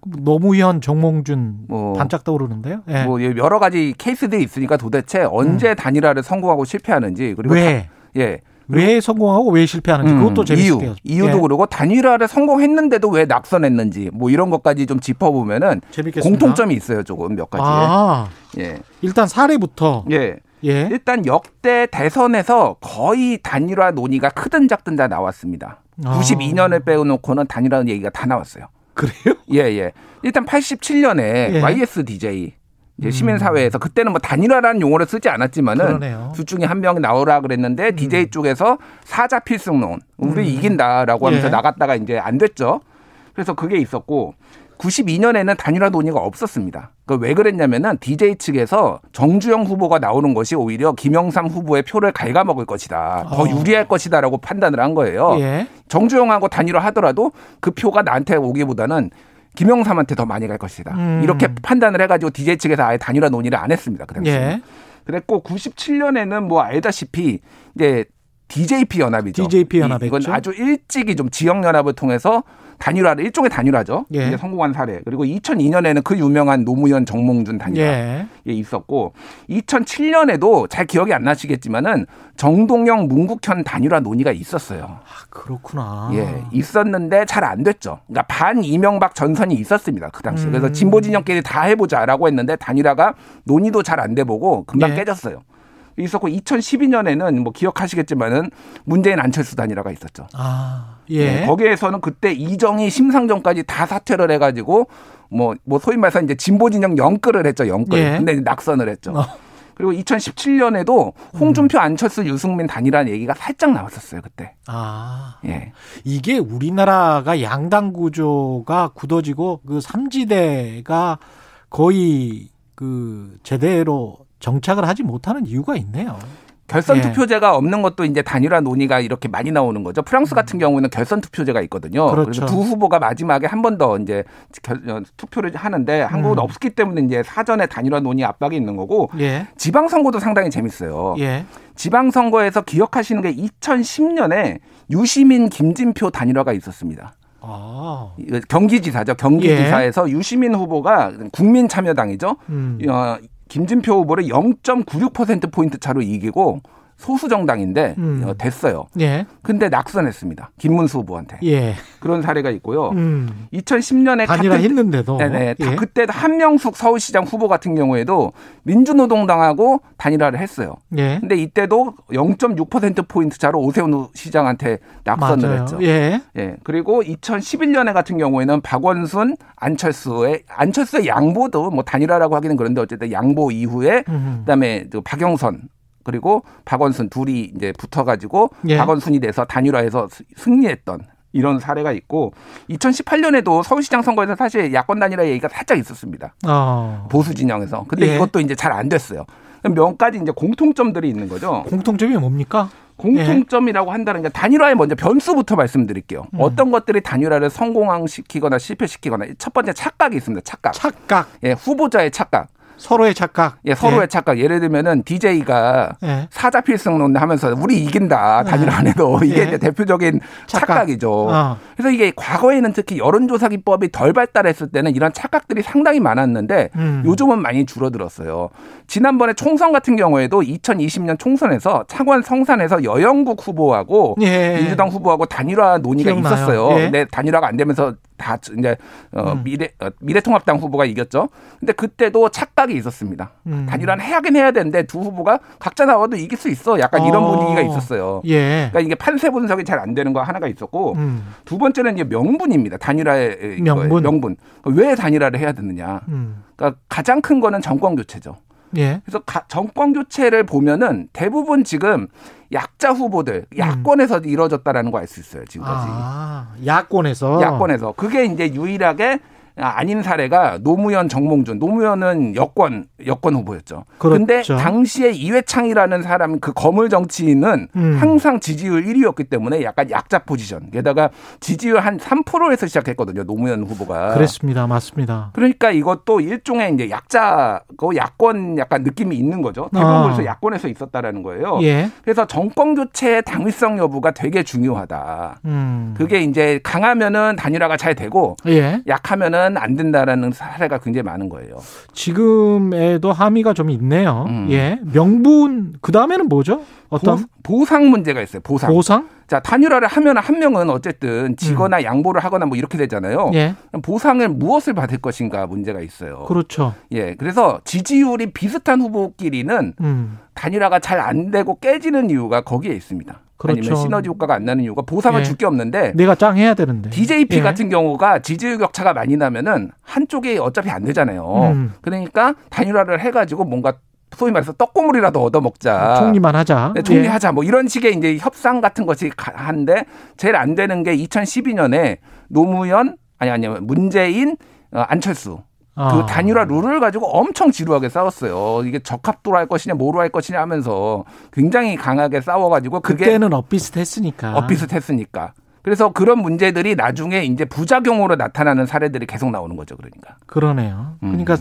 노무현, 정몽준 뭐, 반짝 떠오르는데요. 예. 뭐 여러 가지 케이스들이 있으니까 도대체 언제 단일화를 성공하고 실패하는지 그리고 음. 왜? 다- 예. 왜 성공하고 왜 실패하는지 음, 그것도 재밌을 이유, 요 이유도 그러고 단일화를 성공했는데도 왜 낙선했는지 뭐 이런 것까지 좀 짚어보면은 재밌겠습니다. 공통점이 있어요 조금 몇 가지. 아, 예. 일단 사례부터 예. 예. 일단 역대 대선에서 거의 단일화 논의가 크든 작든 다 나왔습니다. 아. 92년을 빼놓고는 단일화 얘기가 다 나왔어요. 그래요? 예, 예. 일단 87년에 예. YSDJ 이제 음. 시민사회에서 그때는 뭐 단일화라는 용어를 쓰지 않았지만은 그러네요. 둘 중에 한 명이 나오라 그랬는데 DJ 쪽에서 사자 필승론 우리 음. 이긴다라고 하면서 예. 나갔다가 이제 안 됐죠. 그래서 그게 있었고 92년에는 단일화 논의가 없었습니다. 그왜 그랬냐면은 DJ 측에서 정주영 후보가 나오는 것이 오히려 김영삼 후보의 표를 갉아먹을 것이다. 더 어. 유리할 것이다라고 판단을 한 거예요. 예. 정주영하고 단일화 하더라도 그 표가 나한테 오기보다는 김영삼한테 더 많이 갈 것이다. 음. 이렇게 판단을 해가지고 DJ 측에서 아예 단일화 논의를 안 했습니다. 그 당시에. 예. 그랬고 97년에는 뭐 알다시피 이제 DJP 연합이죠. DJP 연합 이- 이건. 아주 일찍이 좀 지역 연합을 통해서 단일화를 일종의 단일화죠. 예. 이제 성공한 사례. 그리고 2002년에는 그 유명한 노무현 정몽준 단일화. 예. 예, 있었고 2007년에도 잘 기억이 안 나시겠지만은 정동영 문국현 단일화 논의가 있었어요. 아, 그렇구나. 예, 있었는데 잘 안 됐죠. 그러니까 반 이명박 전선이 있었습니다. 그 당시. 에 음. 그래서 진보 진영끼리 다 해보자라고 했는데 단일화가 논의도 잘 안 돼 보고 금방 예. 깨졌어요. 있었고 2012년에는 뭐 기억하시겠지만은 문재인 안철수 단일화가 있었죠. 아, 예. 네, 거기에서는 그때 이정희 심상정까지 다 사퇴를 해가지고 뭐, 뭐 소위 말해서 이제 진보 진영 영끌을 했죠, 영끌. 예. 근데 낙선을 했죠. 어. 그리고 2017년에도 홍준표, 안철수, 유승민 단일화 얘기가 살짝 나왔었어요, 그때. 아. 예. 이게 우리나라가 양당 구조가 굳어지고 그 삼지대가 거의 그 제대로 정착을 하지 못하는 이유가 있네요. 결선 예. 투표제가 없는 것도 이제 단일화 논의가 이렇게 많이 나오는 거죠. 프랑스 같은 경우에는 결선 투표제가 있거든요. 음. 그렇죠. 래서두 후보가 마지막에 한 번 더 이제 결- 어, 투표를 하는데 한국은 음. 없기 때문에 이제 사전에 단일화 논의 압박이 있는 거고 예. 지방선거도 상당히 재밌어요. 예. 지방선거에서 기억하시는 게 2010년에 유시민 김진표 단일화가 있었습니다. 아. 경기지사죠. 경기지사에서 유시민 후보가 국민참여당이죠. 음. 어, 김진표 후보를 0.96% 포인트 차로 이기고 소수 정당인데 음. 어, 됐어요. 예. 근데 낙선했습니다. 김문수 후보한테 예. 그런 사례가 있고요. 음. 2010년에 단일화 했는데도. 네네. 다 예. 그때 한명숙 서울시장 후보 같은 경우에도 민주노동당하고 단일화를 했어요. 예. 근데 이때도 0.6% 포인트 차로 오세훈 시장한테 낙선을 맞아요. 했죠. 예. 예. 그리고 2011년에 같은 경우에는 박원순, 안철수의 안철수의 양보도 뭐 단일화라고 하기는 그런데 어쨌든 양보 이후에 음. 그다음에 또 박영선 그리고 박원순 둘이 이제 붙어가지고 예. 박원순이 돼서 단일화해서 스- 승리했던 이런 사례가 있고 2018년에도 서울시장 선거에서 사실 야권 단일화 얘기가 살짝 있었습니다. 어. 보수 진영에서. 근데 예. 이것도 이제 잘 안 됐어요. 몇 가지 이제 공통점들이 있는 거죠. 공통점이 뭡니까? 공통점이라고 한다는 게 단일화의 먼저 변수부터 말씀드릴게요. 음. 어떤 것들이 단일화를 성공시키거나 실패시키거나 첫 번째 착각이 있습니다. 착각. 착각. 예, 후보자의 착각. 서로의 착각. 예, 서로의 착각. 예를 들면은 DJ가 예. 사자 필승론 하면서 우리 이긴다. 단일화 안 해도 이게 예. 이제 대표적인 착각. 이죠 어. 그래서 이게 과거에는 특히 여론조사 기법이 덜 발달했을 때는 이런 착각들이 상당히 많았는데 음. 요즘은 많이 줄어들었어요. 지난번에 총선 같은 경우에도 2020년 총선에서 창원 성산에서 여영국 후보하고 예. 민주당 후보하고 단일화 논의가 기억나요. 있었어요. 예. 근데 단일화가 안 되면서 다 이제 어, 음. 미래 어, 미래통합당 후보가 이겼죠. 근데 그때도 착각이 있었습니다. 음. 단일화는 해야긴 해야 되는데 두 후보가 각자 나와도 이길 수 있어. 약간 이런 어. 분위기가 있었어요. 예. 그러니까 이게 판세 분석이 잘 안 되는 거 하나가 있었고 음. 두 번째는 이제 명분입니다. 단일화의 명분. 거예요. 명분. 왜 단일화를 해야 되느냐. 음. 그러니까 가장 큰 거는 정권 교체죠. 예. 그래서 가- 정권 교체를 보면은 대부분 지금 약자 후보들 야권에서 이루어졌다라는 거 알 수 있어요. 지금까지. 음. 아, 야권에서. 야권에서 그게 이제 유일하게 아닌 사례가 노무현 정몽준. 노무현은 여권 여권 후보였죠. 그렇죠. 근데 당시에 이회창이라는 사람 그 거물 정치인은 음. 항상 지지율 1위였기 때문에 약간 약자 포지션. 게다가 지지율 한 3%에서 시작했거든요. 노무현 후보가. 그랬습니다. 맞습니다. 그러니까 이것도 일종의 이제 약자고 야권 약간 느낌이 있는 거죠. 대부분 아. 벌써 야권에서 있었다라는 거예요. 예. 그래서 정권 교체의 당위성 여부가 되게 중요하다. 음. 그게 이제 강하면은 단일화가 잘 되고 예. 약하면은 안 된다라는 사례가 굉장히 많은 거예요. 지금에도 함의가 좀 있네요. 음. 예. 명분 그 다음에는 뭐죠? 어떤 보, 상 문제가 있어요. 보상. 보상? 자 단일화를 하면 한 명은 어쨌든 지거나 양보를 하거나 뭐 이렇게 되잖아요. 음. 예. 보상을 무엇을 받을 것인가 문제가 있어요. 그렇죠. 예, 그래서 지지율이 비슷한 후보끼리는 음. 단일화가 잘 안 되고 깨지는 이유가 거기에 있습니다. 그렇죠. 아니면 시너지 효과가 안 나는 이유가 보상을 예. 줄게 없는데 내가 짱 해야 되는데. DJP 예. 같은 경우가 지지율 격차가 많이 나면은 한쪽이 어차피 안 되잖아요. 음. 그러니까 단일화를 해가지고 뭔가 소위 말해서 떡고물이라도 얻어먹자. 총리만 하자. 네, 총리하자. 뭐 이런 식의 이제 협상 같은 것이 가- 한데 제일 안 되는 게 2012년에 노무현 아니 아니 문재인 어, 안철수 아. 그 단일화 룰을 가지고 엄청 지루하게 싸웠어요. 이게 적합도로 할 것이냐 뭐로 할 것이냐 하면서 굉장히 강하게 싸워가지고 그게 그때는 엇비슷했으니까. 엇비슷했으니까. 그래서 그런 문제들이 나중에 이제 부작용으로 나타나는 사례들이 계속 나오는 거죠. 그러니까. 그러네요. 음. 그러니까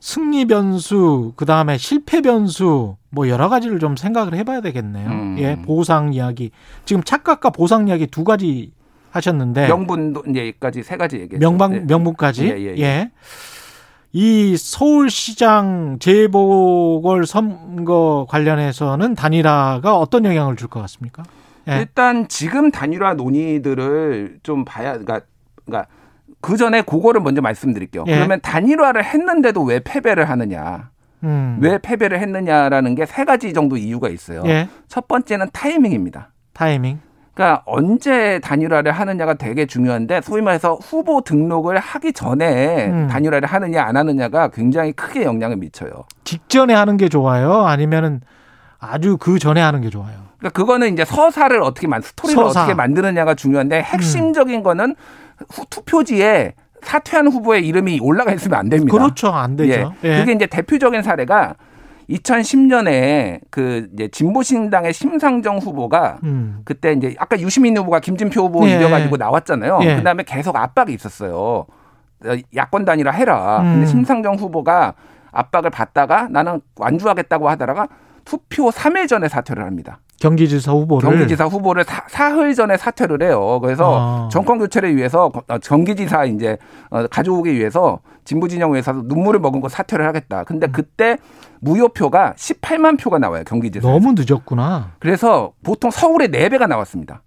승리 변수, 그 다음에 실패 변수, 뭐 여러 가지를 좀 생각을 해봐야 되겠네요. 음. 예, 보상 이야기. 지금 착각과 보상 이야기 두 가지 하셨는데 명분도 이제까지 세 가지 얘기했죠. 네. 명방 네. 명분까지. 예, 예, 예, 예. 이 서울시장 재보궐 선거 관련해서는 단일화가 어떤 영향을 줄 것 같습니까? 예. 일단 지금 단일화 논의들을 좀 봐야 그러니까 그러니까 그 전에 그거를 먼저 말씀드릴게요. 예. 그러면 단일화를 했는데도 왜 패배를 하느냐? 음. 왜 패배를 했느냐라는 게 세 가지 정도 이유가 있어요. 예. 첫 번째는 타이밍입니다. 타이밍. 그러니까 언제 단일화를 하느냐가 되게 중요한데 소위 말해서 후보 등록을 하기 전에 음. 단일화를 하느냐 안 하느냐가 굉장히 크게 영향을 미쳐요. 직전에 하는 게 좋아요? 아니면은 아주 그 전에 하는 게 좋아요? 그러니까 그거는 이제 서사를 어떻게 만 스토리를 서사. 음. 어떻게 만드느냐가 중요한데 핵심적인 거는 후- 투표지에 사퇴한 후보의 이름이 올라가 있으면 안 됩니다. 그렇죠. 안 되죠. 예. 그게 이제 대표적인 사례가 2010년에 그 이제 진보신당의 심상정 후보가 음. 그때 이제 아까 유시민 후보가 김진표 후보 예. 이겨가지고 나왔잖아요. 예. 그다음에 계속 압박이 있었어요. 어, 야권 단일화 해라. 음. 근데 심상정 후보가 압박을 받다가 나는 완주하겠다고 하다가 투표 3일 전에 사퇴를 합니다. 경기지사 후보를 경기지사 후보를 사, 사흘 전에 사퇴를 해요. 그래서 아. 정권 교체를 위해서 어, 경기지사 이제 어, 가져오기 위해서 진보 진영 에서 눈물을 머금고 사퇴를 하겠다. 근데 음. 그때 무효표가 18만 표가 나와요. 경기지사. 너무 늦었구나. 그래서 보통 서울에 4배가 나왔습니다.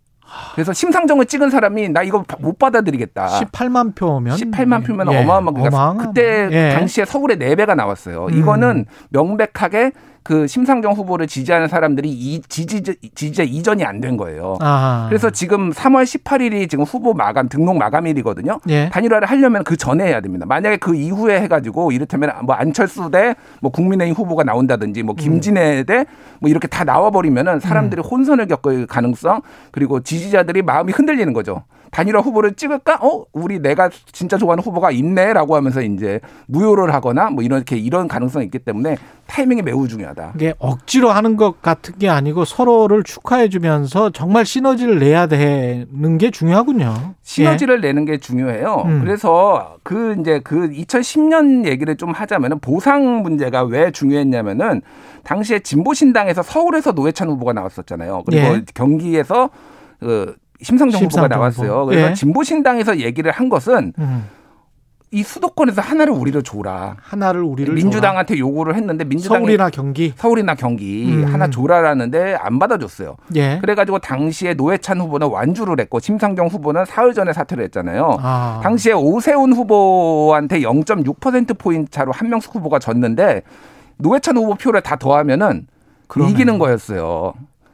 그래서 심상정을 찍은 사람이 나 이거 못 받아들이겠다. 18만 표면 18만 표면 예, 어마어마한 어마어마한 그때 예. 당시에 서울에 4배가 나왔어요. 음. 이거는 명백하게 그 심상정 후보를 지지하는 사람들이 이 지지 지지자 이전이 안 된 거예요. 아. 그래서 지금 3월 18일이 지금 후보 마감 등록 마감일이거든요. 예. 단일화를 하려면 그 전에 해야 됩니다. 만약에 그 이후에 해가지고 이를테면 뭐 안철수 대 뭐 국민의힘 후보가 나온다든지 뭐 김진애 대 뭐 이렇게 다 나와버리면은 사람들이 음. 혼선을 겪을 가능성 그리고 지지자들이 마음이 흔들리는 거죠. 단일화 후보를 찍을까? 어, 우리 내가 진짜 좋아하는 후보가 있네라고 하면서 이제 무효를 하거나 뭐 이렇게 이런 가능성이 있기 때문에 타이밍이 매우 중요하다. 이게 억지로 하는 것 같은 게 아니고 서로를 축하해 주면서 정말 시너지를 내야 되는 게 중요하군요. 시너지를 내는 게 중요해요. 예. 음. 그래서 그 이제 그 2010년 얘기를 좀 하자면은 보상 문제가 왜 중요했냐면은 당시에 진보신당에서 서울에서 노회찬 후보가 나왔었잖아요. 그리고 예. 경기에서 그 심상정, 후보가 나왔어요. 후보. 그래서 예. 진보신당에서 얘기를 한 것은 예. 음. 이 수도권에서 하나를 우리로 줘라. 하나를 우리를 민주당한테 요구를 했는데 줘라. 민주당이 서울이나 경기. 서울이나 경기 음. 하나 줘라라는데 안 받아줬어요. 예. 그래가지고 당시에 노회찬 후보는 완주를 했고 심상정 후보는 사흘 전에 사퇴를 했잖아요. 아. 당시에 오세훈 후보한테 0.6% 포인트 차로 한명숙 후보가 졌는데 노회찬 후보 표를 다 더하면은 그러네. 이기는 거였어요.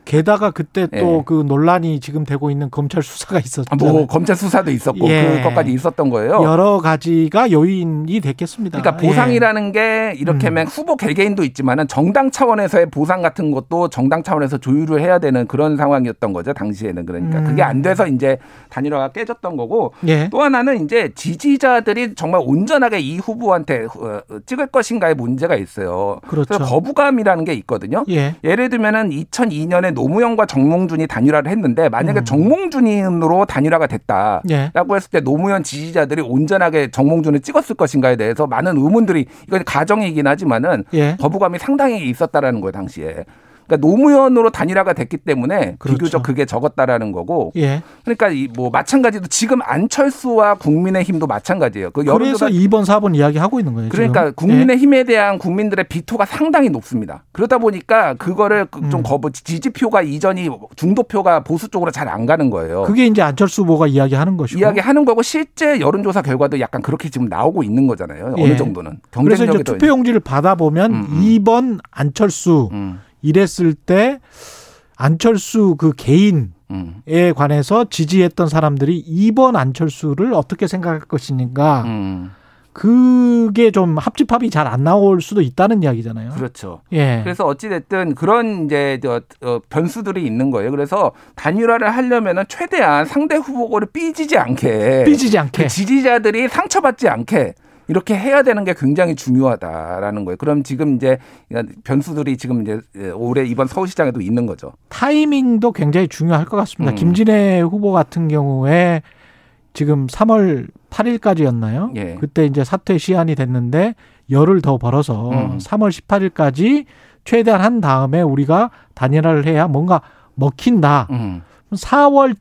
게다가 그때 예. 또그 논란이 지금 되고 있는 검찰 수사가 있었죠. 아, 뭐 검찰 수사도 있었고 예. 그것까지 있었던 거예요. 여러 가지가 요인이 됐겠습니다. 그러니까 예. 보상이라는 게 이렇게 하면 후보 개개인도 있지만은 정당 차원에서의 보상 같은 것도 정당 차원에서 조율을 해야 되는 그런 상황이었던 거죠 당시에는 그러니까 음. 그게 안 돼서 이제 단일화가 깨졌던 거고 예. 또 하나는 이제 지지자들이 정말 온전하게 이 후보한테 어, 찍을 것인가의 문제가 있어요. 그렇죠. 거부감이라는 게 있거든요. 예. 예를 들면은 2002년에 노무현과 정몽준이 단일화를 했는데 만약에 음. 정몽준으로 단일화가 됐다. 예. 라고 했을 때 노무현 지지자들이 온전하게 정몽준을 찍었을 것인가에 대해서 많은 의문들이 이건 가정이긴 하지만은 예. 거부감이 상당히 있었다라는 거예요 당시에. 그러니까 노무현으로 단일화가 됐기 때문에 그렇죠. 비교적 그게 적었다라는 거고. 예. 그러니까 이 뭐 마찬가지로 지금 안철수와 국민의힘도 마찬가지예요. 그 그래서 여론조사 2번, 4번 이야기 하고 있는 거예요. 그러니까 지금. 국민의힘에 대한 국민들의 비토가 상당히 높습니다. 그러다 보니까 그거를 그 음. 좀 거부 지지표가 이전이 중도표가 보수 쪽으로 잘 안 가는 거예요. 예. 그게 이제 안철수 후보가 이야기하는 것이고. 이야기하는 거고 실제 여론조사 결과도 약간 그렇게 지금 나오고 있는 거잖아요. 예. 어느 정도는 그래서 이제 경쟁력이 더 투표용지를 받아보면 음, 음. 2번 안철수 음, 이랬을 때 안철수 그 개인에 음, 관해서 지지했던 사람들이 2번 안철수를 어떻게 생각할 것인가 음. 그게 좀 합집합이 잘 안 나올 수도 있다는 이야기잖아요. 그렇죠. 예. 그래서 어찌 됐든 그런 이제 저, 어, 변수들이 있는 거예요. 그래서 단일화를 하려면은 최대한 상대 후보를 삐지지 않게 삐지지 않게. 그 지지자들이 상처받지 않게 이렇게 해야 되는 게 굉장히 중요하다라는 거예요. 그럼 지금 이제 변수들이 지금 이제 올해 이번 서울시장에도 있는 거죠. 타이밍도 굉장히 중요할 것 같습니다. 음. 김진애 후보 같은 경우에 지금 3월 8일까지였나요? 예. 그때 이제 사퇴 시한이 됐는데 열을 더 벌어서 음. 3월 18일까지 최대한 한 다음에 우리가 단일화를 해야 뭔가 먹힌다. 음. 4월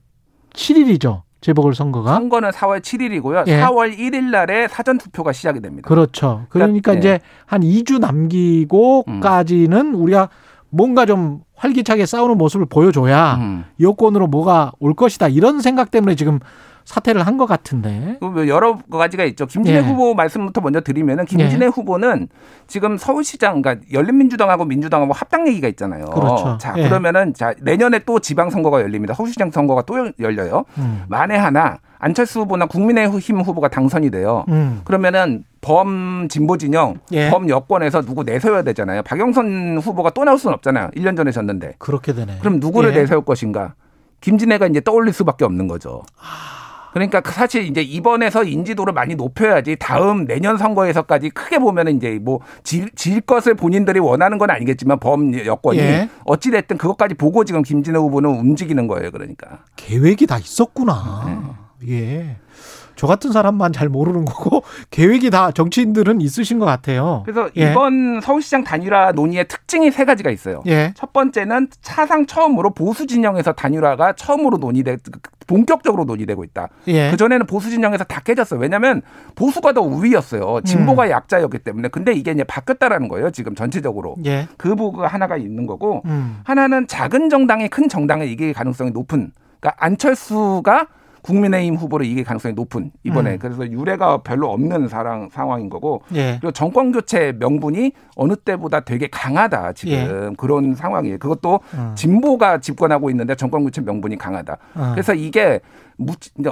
7일이죠. 재보궐 선거가. 선거는 4월 7일이고요. 예. 4월 1일 날에 사전 투표가 시작이 됩니다. 그렇죠. 그러니까 그러니까, 이제 한 2주 남기고까지는 우리가 뭔가 좀 활기차게 싸우는 모습을 보여줘야 음. 여권으로 뭐가 올 것이다. 이런 생각 때문에 지금 사퇴를 한 것 같은데. 뭐 여러 가지가 있죠. 김진애 예. 후보 말씀부터 먼저 드리면은 김진애 예. 후보는 지금 서울시장, 그러니까 열린민주당하고 민주당하고 합당 얘기가 있잖아요. 그렇죠. 자 예. 그러면은 자 내년에 또 지방 선거가 열립니다. 서울시장 선거가 또 열려요. 음. 만에 하나 안철수 후보나 국민의힘 후보가 당선이 돼요. 음. 그러면은 범 진보 진영, 예. 범 여권에서 누구 내세워야 되잖아요. 박영선 후보가 또 나올 수는 없잖아요. 1년 전에 졌는데. 그렇게 되네. 그럼 누구를 예. 내세울 것인가? 김진애가 이제 떠올릴 수밖에 없는 거죠. 그러니까 그 사실 이제 이번에서 인지도를 많이 높여야지 다음 내년 선거에서까지 크게 보면은 이제 뭐 질, 질 것을 본인들이 원하는 건 아니겠지만 범 여권이 예. 어찌 됐든 그것까지 보고 지금 김진애 후보는 움직이는 거예요. 그러니까. 계획이 다 있었구나. 예. 저 같은 사람만 잘 모르는 거고 계획이 다 정치인들은 있으신 것 같아요. 그래서 예. 이번 서울시장 단일화 논의의 특징이 세 가지가 있어요. 예. 첫 번째는 사상 처음으로 보수 진영에서 단일화가 처음으로 논의돼 본격적으로 논의되고 있다. 예. 그 전에는 보수 진영에서 다 깨졌어요. 왜냐하면 보수가 더 우위였어요. 진보가 음. 약자였기 때문에. 근데 이게 이제 바뀌었다라는 거예요. 지금 전체적으로. 예. 그 부가 하나가 있는 거고 음. 하나는 작은 정당이 큰 정당을 이길 가능성이 높은. 그러니까 안철수가 국민의힘 후보를 이길 가능성이 높은 이번에 음. 그래서 유례가 별로 없는 사랑, 상황인 거고 예. 그리고 정권 교체 명분이 어느 때보다 되게 강하다 지금 그런 상황이에요. 그것도 예. 음. 진보가 집권하고 있는데 정권 교체 명분이 강하다. 어. 그래서 이게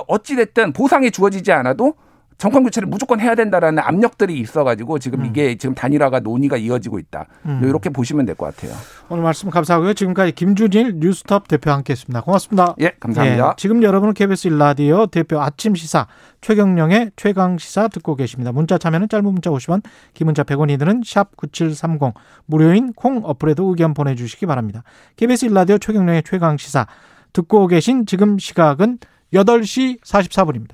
어찌 됐든 보상이 주어지지 않아도 정권 교체를 무조건 해야 된다라는 압력들이 있어가지고 지금 이게 지금 단일화가 논의가 이어지고 있다. 음. 이렇게 보시면 될 것 같아요. 오늘 말씀 감사하고요. 지금까지 김준일 뉴스톱 대표와 함께했습니다. 고맙습니다. 예, 감사합니다. 예, 지금 여러분은 KBS 일라디오 대표 아침 시사 최경령의 최강 시사 듣고 계십니다. 문자 참여는 짧은 문자 50원, 긴 문자 100원이 드는 샵 9730 무료인 콩 어플에도 의견 보내주시기 바랍니다. KBS 일라디오 최경령의 최강 시사 듣고 계신 지금 시각은 8시 44분입니다.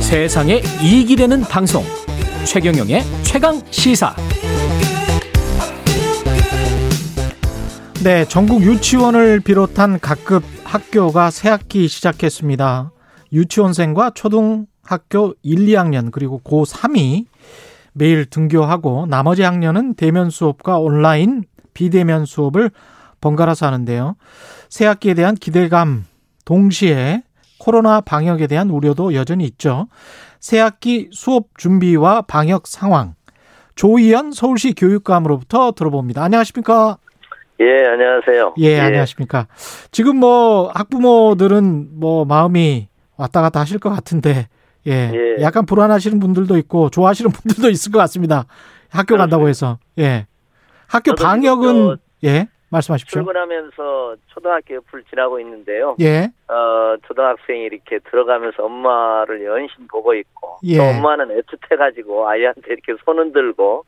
세상에 이익이 되는 방송 최경영의 최강 시사 네, 전국 유치원을 비롯한 각급 학교가 새학기 시작했습니다. 유치원생과 초등학교 1, 2학년 그리고 고3이 매일 등교하고 나머지 학년은 대면 수업과 온라인 비대면 수업을 번갈아서 하는데요. 새 학기에 대한 기대감 동시에 코로나 방역에 대한 우려도 여전히 있죠. 새 학기 수업 준비와 방역 상황 조희연 서울시 교육감으로부터 들어봅니다. 안녕하십니까? 예, 안녕하세요. 예, 안녕하십니까. 지금 뭐 학부모들은 뭐 마음이 왔다 갔다 하실 것 같은데, 예, 예. 약간 불안하시는 분들도 있고 좋아하시는 분들도 있을 것 같습니다. 학교 간다고 해서, 예. 학교 방역은 지금 예, 말씀하십시오. 출근하면서 초등학교 옆을 지나고 있는데요. 예, 어, 초등학생이 이렇게 들어가면서 엄마를 연신 보고 있고, 예. 또 엄마는 애틋해가지고 아이한테 이렇게 손 흔들고,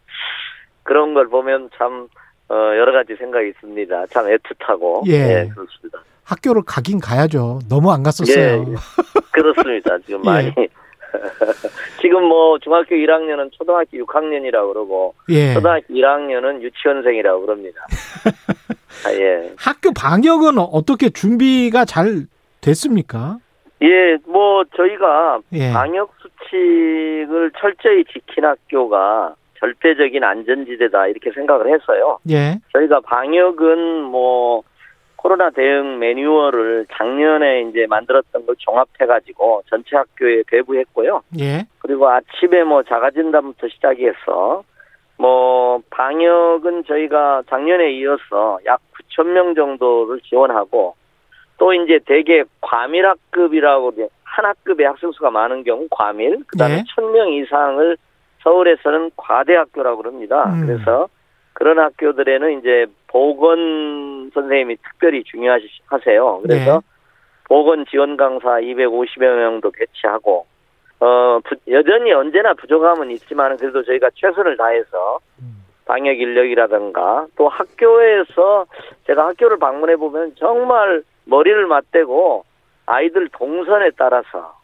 그런 걸 보면 참, 어, 여러 가지 생각이 듭니다. 참 애틋하고. 예. 그렇습니다. 학교를 가긴 가야죠. 너무 안 갔었어요. 예, 그렇습니다. 지금 예. 많이. 지금 뭐 중학교 1학년은 초등학교 6학년이라고 그러고, 예. 초등학교 1학년은 유치원생이라고 그럽니다. 아, 예. 학교 방역은 어떻게 준비가 잘 됐습니까? 예, 뭐 저희가 예. 방역 수칙을 철저히 지킨 학교가 절대적인 안전지대다 이렇게 생각을 했어요. 예, 저희가 방역은 뭐 코로나 대응 매뉴얼을 작년에 이제 만들었던 걸 종합해가지고 전체 학교에 배부했고요. 예, 그리고 아침에 뭐 자가진단부터 시작해서 뭐 방역은 저희가 작년에 이어서 약 9천 명 정도를 지원하고 또 이제 대개 과밀 학급이라고 이제 한 학급에 학생 수가 많은 경우 과밀 그다음에 예. 천명 이상을 서울에서는 과대학교라고 그럽니다. 음. 그래서 그런 학교들에는 이제 보건 선생님이 특별히 중요하세요. 그래서 네. 보건 지원 강사 250여 명도 배치하고 어 부- 여전히 언제나 부족함은 있지만 그래도 저희가 최선을 다해서 방역 인력이라든가 또 학교에서 제가 학교를 방문해 보면 정말 머리를 맞대고 아이들 동선에 따라서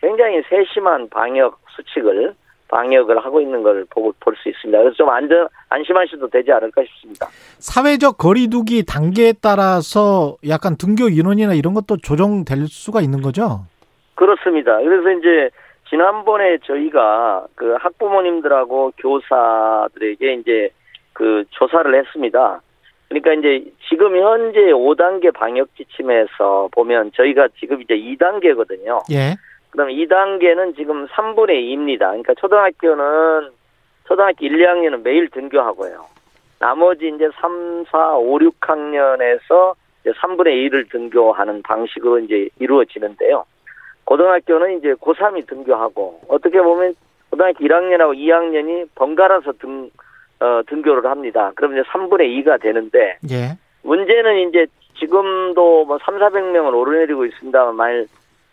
굉장히 세심한 방역 수칙을 방역을 하고 있는 걸 보고 볼 수 있습니다. 그래서 좀 안전 안심하셔도 되지 않을까 싶습니다. 사회적 거리두기 단계에 따라서 약간 등교 인원이나 이런 것도 조정될 수가 있는 거죠? 그렇습니다. 그래서 이제 지난번에 저희가 그 학부모님들하고 교사들에게 이제 그 조사를 했습니다. 그러니까 이제 지금 현재 5단계 방역 지침에서 보면 저희가 지금 이제 2단계거든요. 예. 그럼 2단계는 지금 3분의 2입니다. 그러니까 초등학교는 초등학교 1, 2학년은 매일 등교하고요. 나머지 이제 3, 4, 5, 6학년에서 이제 3분의 1을 등교하는 방식으로 이제 이루어지는데요. 고등학교는 이제 고3이 등교하고 어떻게 보면 고등학교 1학년하고 2학년이 번갈아서 등 어, 등교를 합니다. 그럼 이제 3분의 2가 되는데 예. 문제는 이제 지금도 뭐 3, 400명을 오르내리고 있습니다만 만일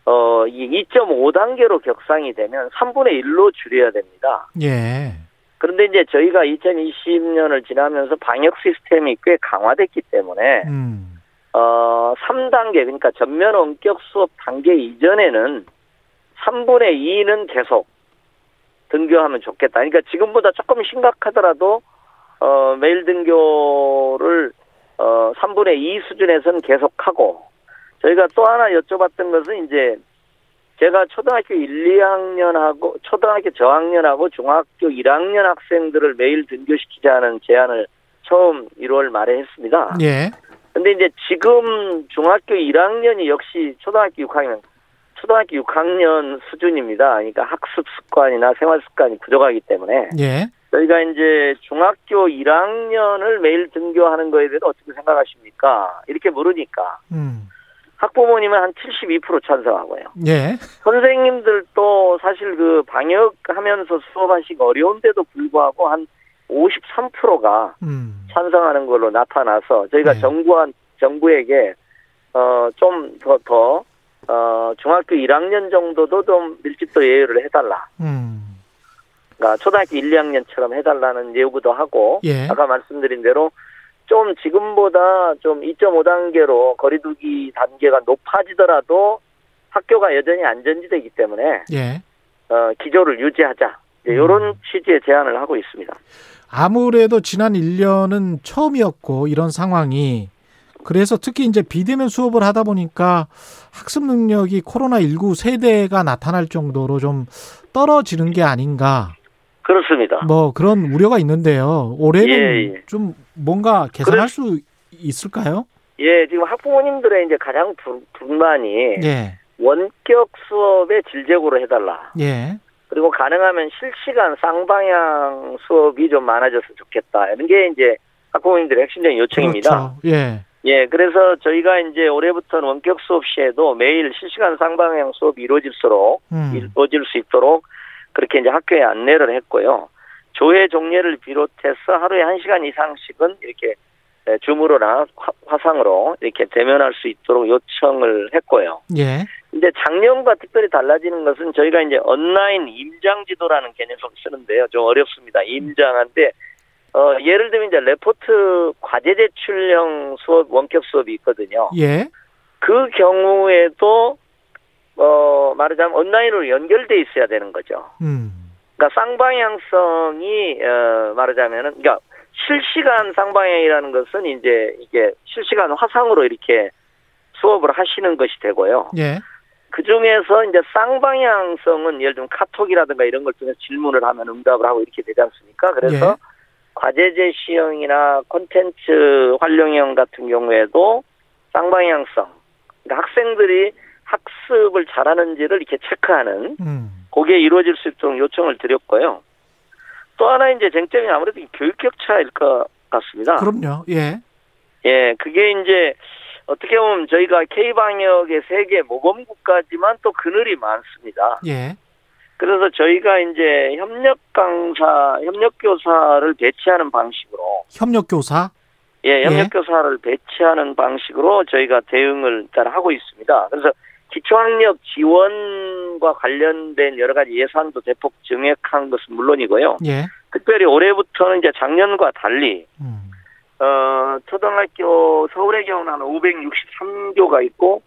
어, 이 2.5단계로 격상이 되면 3분의 1로 줄여야 됩니다. 예. 그런데 이제 저희가 2020년을 지나면서 방역 시스템이 꽤 강화됐기 때문에 음. 어, 3단계, 그러니까 전면 원격 수업 단계 이전에는 3분의 2는 계속 등교하면 좋겠다. 그러니까 지금보다 조금 심각하더라도, 어, 매일 등교를, 어, 3분의 2 수준에서는 계속하고, 저희가 또 하나 여쭤봤던 것은 이제, 제가 초등학교 1, 2학년하고, 초등학교 저학년하고 중학교 1학년 학생들을 매일 등교시키자는 제안을 처음 1월 말에 했습니다. 예. 근데 이제 지금 중학교 1학년이 역시 초등학교 6학년, 초등학교 6학년 수준입니다. 그러니까 학습 습관이나 생활 습관이 부족하기 때문에 예. 저희가 이제 중학교 1학년을 매일 등교하는 거에 대해서 어떻게 생각하십니까? 이렇게 물으니까 음. 학부모님은 한 72% 찬성하고요. 예. 선생님들도 사실 그 방역하면서 수업하시기 어려운데도 불구하고 한 53%가 음. 찬성하는 걸로 나타나서 저희가 네. 정부한 정부에게 어 좀 더 더 어, 중학교 1학년 정도도 좀 밀집도 예외를 해달라. 음. 그러니까 초등학교 1, 2학년처럼 해달라는 요구도 하고 예. 아까 말씀드린 대로 좀 지금보다 좀 2.5단계로 거리두기 단계가 높아지더라도 학교가 여전히 안전지대이기 때문에 예. 어, 기조를 유지하자. 이런 취지의 제안을 하고 있습니다. 아무래도 지난 1년은 처음이었고 이런 상황이 그래서 특히 이제 비대면 수업을 하다 보니까 학습 능력이 코로나 19 세대가 나타날 정도로 좀 떨어지는 게 아닌가 그렇습니다. 뭐 그런 우려가 있는데요. 올해는 예, 예. 좀 뭔가 개선할 그래- 수 있을까요? 예, 지금 학부모님들의 이제 가장 분- 불만이 예. 원격 수업에 질적으로 해달라. 예. 그리고 가능하면 실시간 쌍방향 수업이 좀 많아졌으면 좋겠다. 이런 게 이제 학부모님들의 핵심적인 요청입니다. 그렇죠. 예. 예, 그래서 저희가 이제 올해부터는 원격 수업 시에도 매일 실시간 쌍방향 수업이 이루어질수록 음. 이루어질 수 있도록 그렇게 이제 학교에 안내를 했고요. 조회 종례를 비롯해서 하루에 한 시간 이상씩은 이렇게 에, 줌으로나 화- 화상으로 이렇게 대면할 수 있도록 요청을 했고요. 예. 근데 작년과 특별히 달라지는 것은 저희가 이제 온라인 임장 지도라는 개념을 쓰는데요. 좀 어렵습니다. 임장한데 어 예를 들면 이제 레포트 과제 제출형 수업 원격 수업이 있거든요. 예. 그 경우에도 어 말하자면 온라인으로 연결돼 있어야 되는 거죠. 음. 그러니까 쌍방향성이 어 말하자면은 그러니까 실시간 쌍방향이라는 것은 이제 이게 실시간 화상으로 이렇게 수업을 하시는 것이 되고요. 예. 그 중에서 이제 쌍방향성은 예를 들면 카톡이라든가 이런 걸 통해서 질문을 하면 응답을 하고 이렇게 되지 않습니까? 그래서 예. 과제 제시형이나 콘텐츠 활용형 같은 경우에도 쌍방향성. 그러니까 학생들이 학습을 잘하는지를 이렇게 체크하는 음. 그게 이루어질 수 있도록 요청을 드렸고요. 또 하나 이제 쟁점이 아무래도 이 교육 격차일 것 같습니다. 그럼요. 예. 예, 그게 이제 어떻게 보면 저희가 K방역의 세계 모범국가지만 또 그늘이 많습니다. 예. 그래서 저희가 이제 협력 강사, 협력 교사를 배치하는 방식으로 협력 교사. 예, 협력 교사를 배치하는 방식으로 저희가 대응을 일단 하고 있습니다. 그래서 기초학력 지원과 관련된 여러 가지 예산도 대폭 증액한 것은 물론이고요. 예. 특별히 올해부터는 이제 작년과 달리 음. 어, 초등학교 서울의 경우는 한 563교가 있고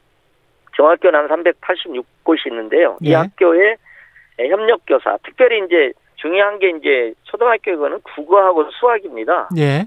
중학교는 한 386곳이 있는데요. 이 예. 학교에 협력 교사, 특별히 이제 중요한 게 이제 초등학교에는 국어하고 수학입니다. 예.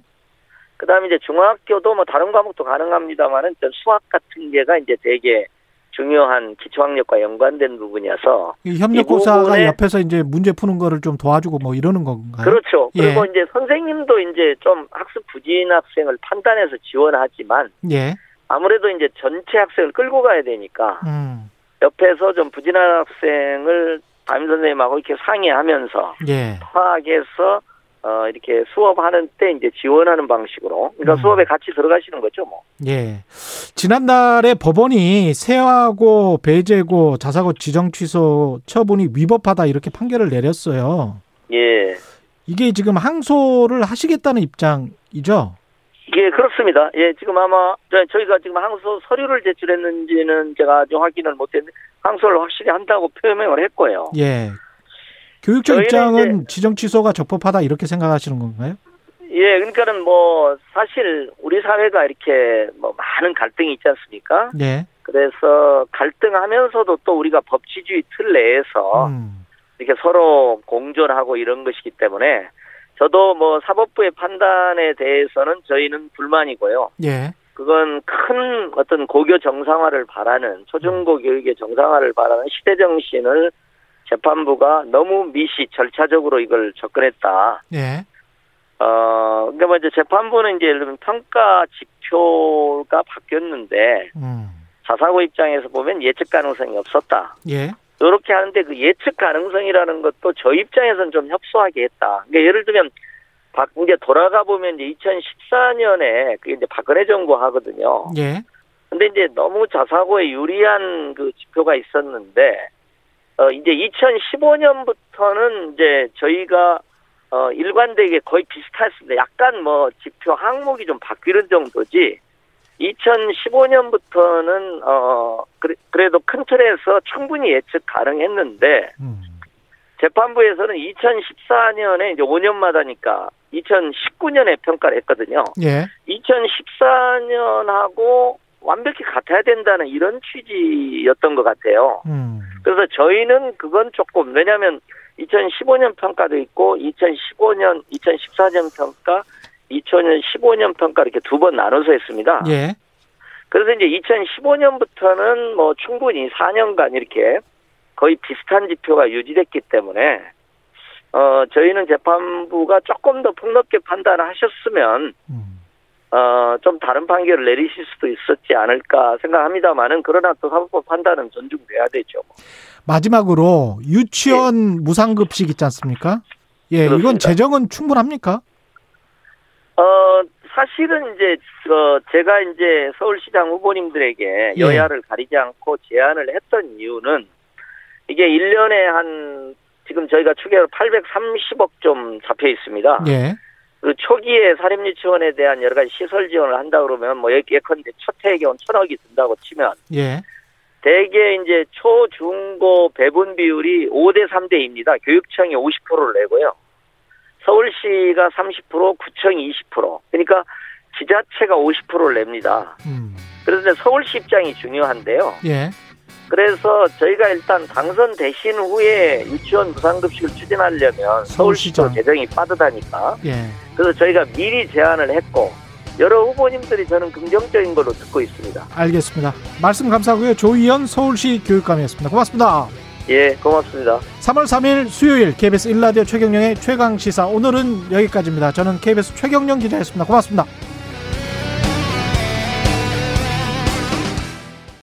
그다음에 이제 중학교도 뭐 다른 과목도 가능합니다만은 전 수학 같은 게가 이제 되게 중요한 기초학력과 연관된 부분이어서 이 협력고사가 옆에서 이제 문제 푸는 거를 좀 도와주고 뭐 이러는 건가요? 그렇죠. 예. 그리고 이제 선생님도 이제 좀 학습 부진 학생을 판단해서 지원하지만 예. 아무래도 이제 전체 학생을 끌고 가야 되니까 음. 옆에서 좀 부진한 학생을 담임 선생님하고 이렇게 상의하면서 예. 파악해서 어 이렇게 수업하는 때 이제 지원하는 방식으로 그러니까 음. 수업에 같이 들어가시는 거죠 뭐. 예. 지난달에 법원이 세하고 배제고 자사고 지정 취소 처분이 위법하다 이렇게 판결을 내렸어요. 예. 이게 지금 항소를 하시겠다는 입장이죠? 예, 그렇습니다. 예, 지금 아마 저- 저희가 지금 항소 서류를 제출했는지는 제가 아직 확인을 못했는데 항소를 확실히 한다고 표명을 했고요. 예. 교육청 입장은 지정 취소가 적법하다 이렇게 생각하시는 건가요? 예, 그러니까는 뭐 사실 우리 사회가 이렇게 뭐 많은 갈등이 있지 않습니까? 예. 그래서 갈등하면서도 또 우리가 법치주의 틀 내에서 음. 이렇게 서로 공존하고 이런 것이기 때문에 저도 뭐 사법부의 판단에 대해서는 저희는 불만이고요. 예. 그건 큰 어떤 고교 정상화를 바라는 초중고 교육의 정상화를 바라는 시대 정신을 재판부가 너무 미시 절차적으로 이걸 접근했다. 예. 어, 그러니까 뭐 이제 재판부는 이제 예를 들면 평가 지표가 바뀌었는데 음. 자사고 입장에서 보면 예측 가능성이 없었다. 예. 이렇게 하는데 그 예측 가능성이라는 것도 저희 입장에서는 좀 협소하게 했다. 그러니까 예를 들면 박 이제 돌아가 보면 이제 2014년에 그게 이제 박근혜 정부 하거든요. 예. 근데 이제 너무 자사고에 유리한 그 지표가 있었는데 어 이제 2015년부터는 이제 저희가 어 일관되게 거의 비슷했습니다. 약간 뭐 지표 항목이 좀 바뀌는 정도지. 2015년부터는 어 그래, 그래 도 큰 틀에서 충분히 예측 가능했는데 음. 재판부에서는 2014년에 이제 5년마다니까 2019년에 평가를 했거든요. 예. 2014년하고 완벽히 같아야 된다는 이런 취지였던 것 같아요. 음. 그래서 저희는 그건 조금 왜냐하면 2015년 평가도 있고 2015년, 2014년 평가, 2015년 평가 이렇게 두 번 나눠서 했습니다. 예. 그래서 이제 2015년부터는 뭐 충분히 4년간 이렇게 거의 비슷한 지표가 유지됐기 때문에 어 저희는 재판부가 조금 더 폭넓게 판단을 하셨으면 음. 어 좀 다른 판결을 내리실 수도 있었지 않을까 생각합니다만은 그러나 또 사법부 판단은 존중돼야 되죠. 마지막으로 유치원 무상급식 있지 않습니까? 예, 이건 그렇습니다. 재정은 충분합니까? 어 사실은 이제 어 제가 이제 서울시장 후보님들에게 예. 여야를 가리지 않고 제안을 했던 이유는 이게 1년에 한 지금 저희가 추계로 830억 좀 잡혀 있습니다. 예. 그 초기에 사립유치원에 대한 여러 가지 시설 지원을 한다 그러면 뭐 예- 예컨대 첫 해에 경우 천억이 든다고 치면 예. 대개 이제 초, 중, 고 배분 비율이 5대 3대입니다. 교육청이 50%를 내고요. 서울시가 30%, 구청이 20%. 그러니까 지자체가 50%를 냅니다. 음. 그래서 서울시 입장이 중요한데요. 예. 그래서 저희가 일단 당선되신 후에 유치원 무상급식을 추진하려면 서울시장. 재정이 빠듯하니까 예. 그래서 저희가 미리 제안을 했고 여러 후보님들이 저는 긍정적인 걸로 듣고 있습니다. 알겠습니다. 말씀 감사하고요. 조희연 서울시 교육감이었습니다. 고맙습니다. 예, 고맙습니다. 3월 3일 수요일 KBS 1라디오 최경령의 최강 시사 오늘은 여기까지입니다. 저는 KBS 최경령 기자였습니다. 고맙습니다.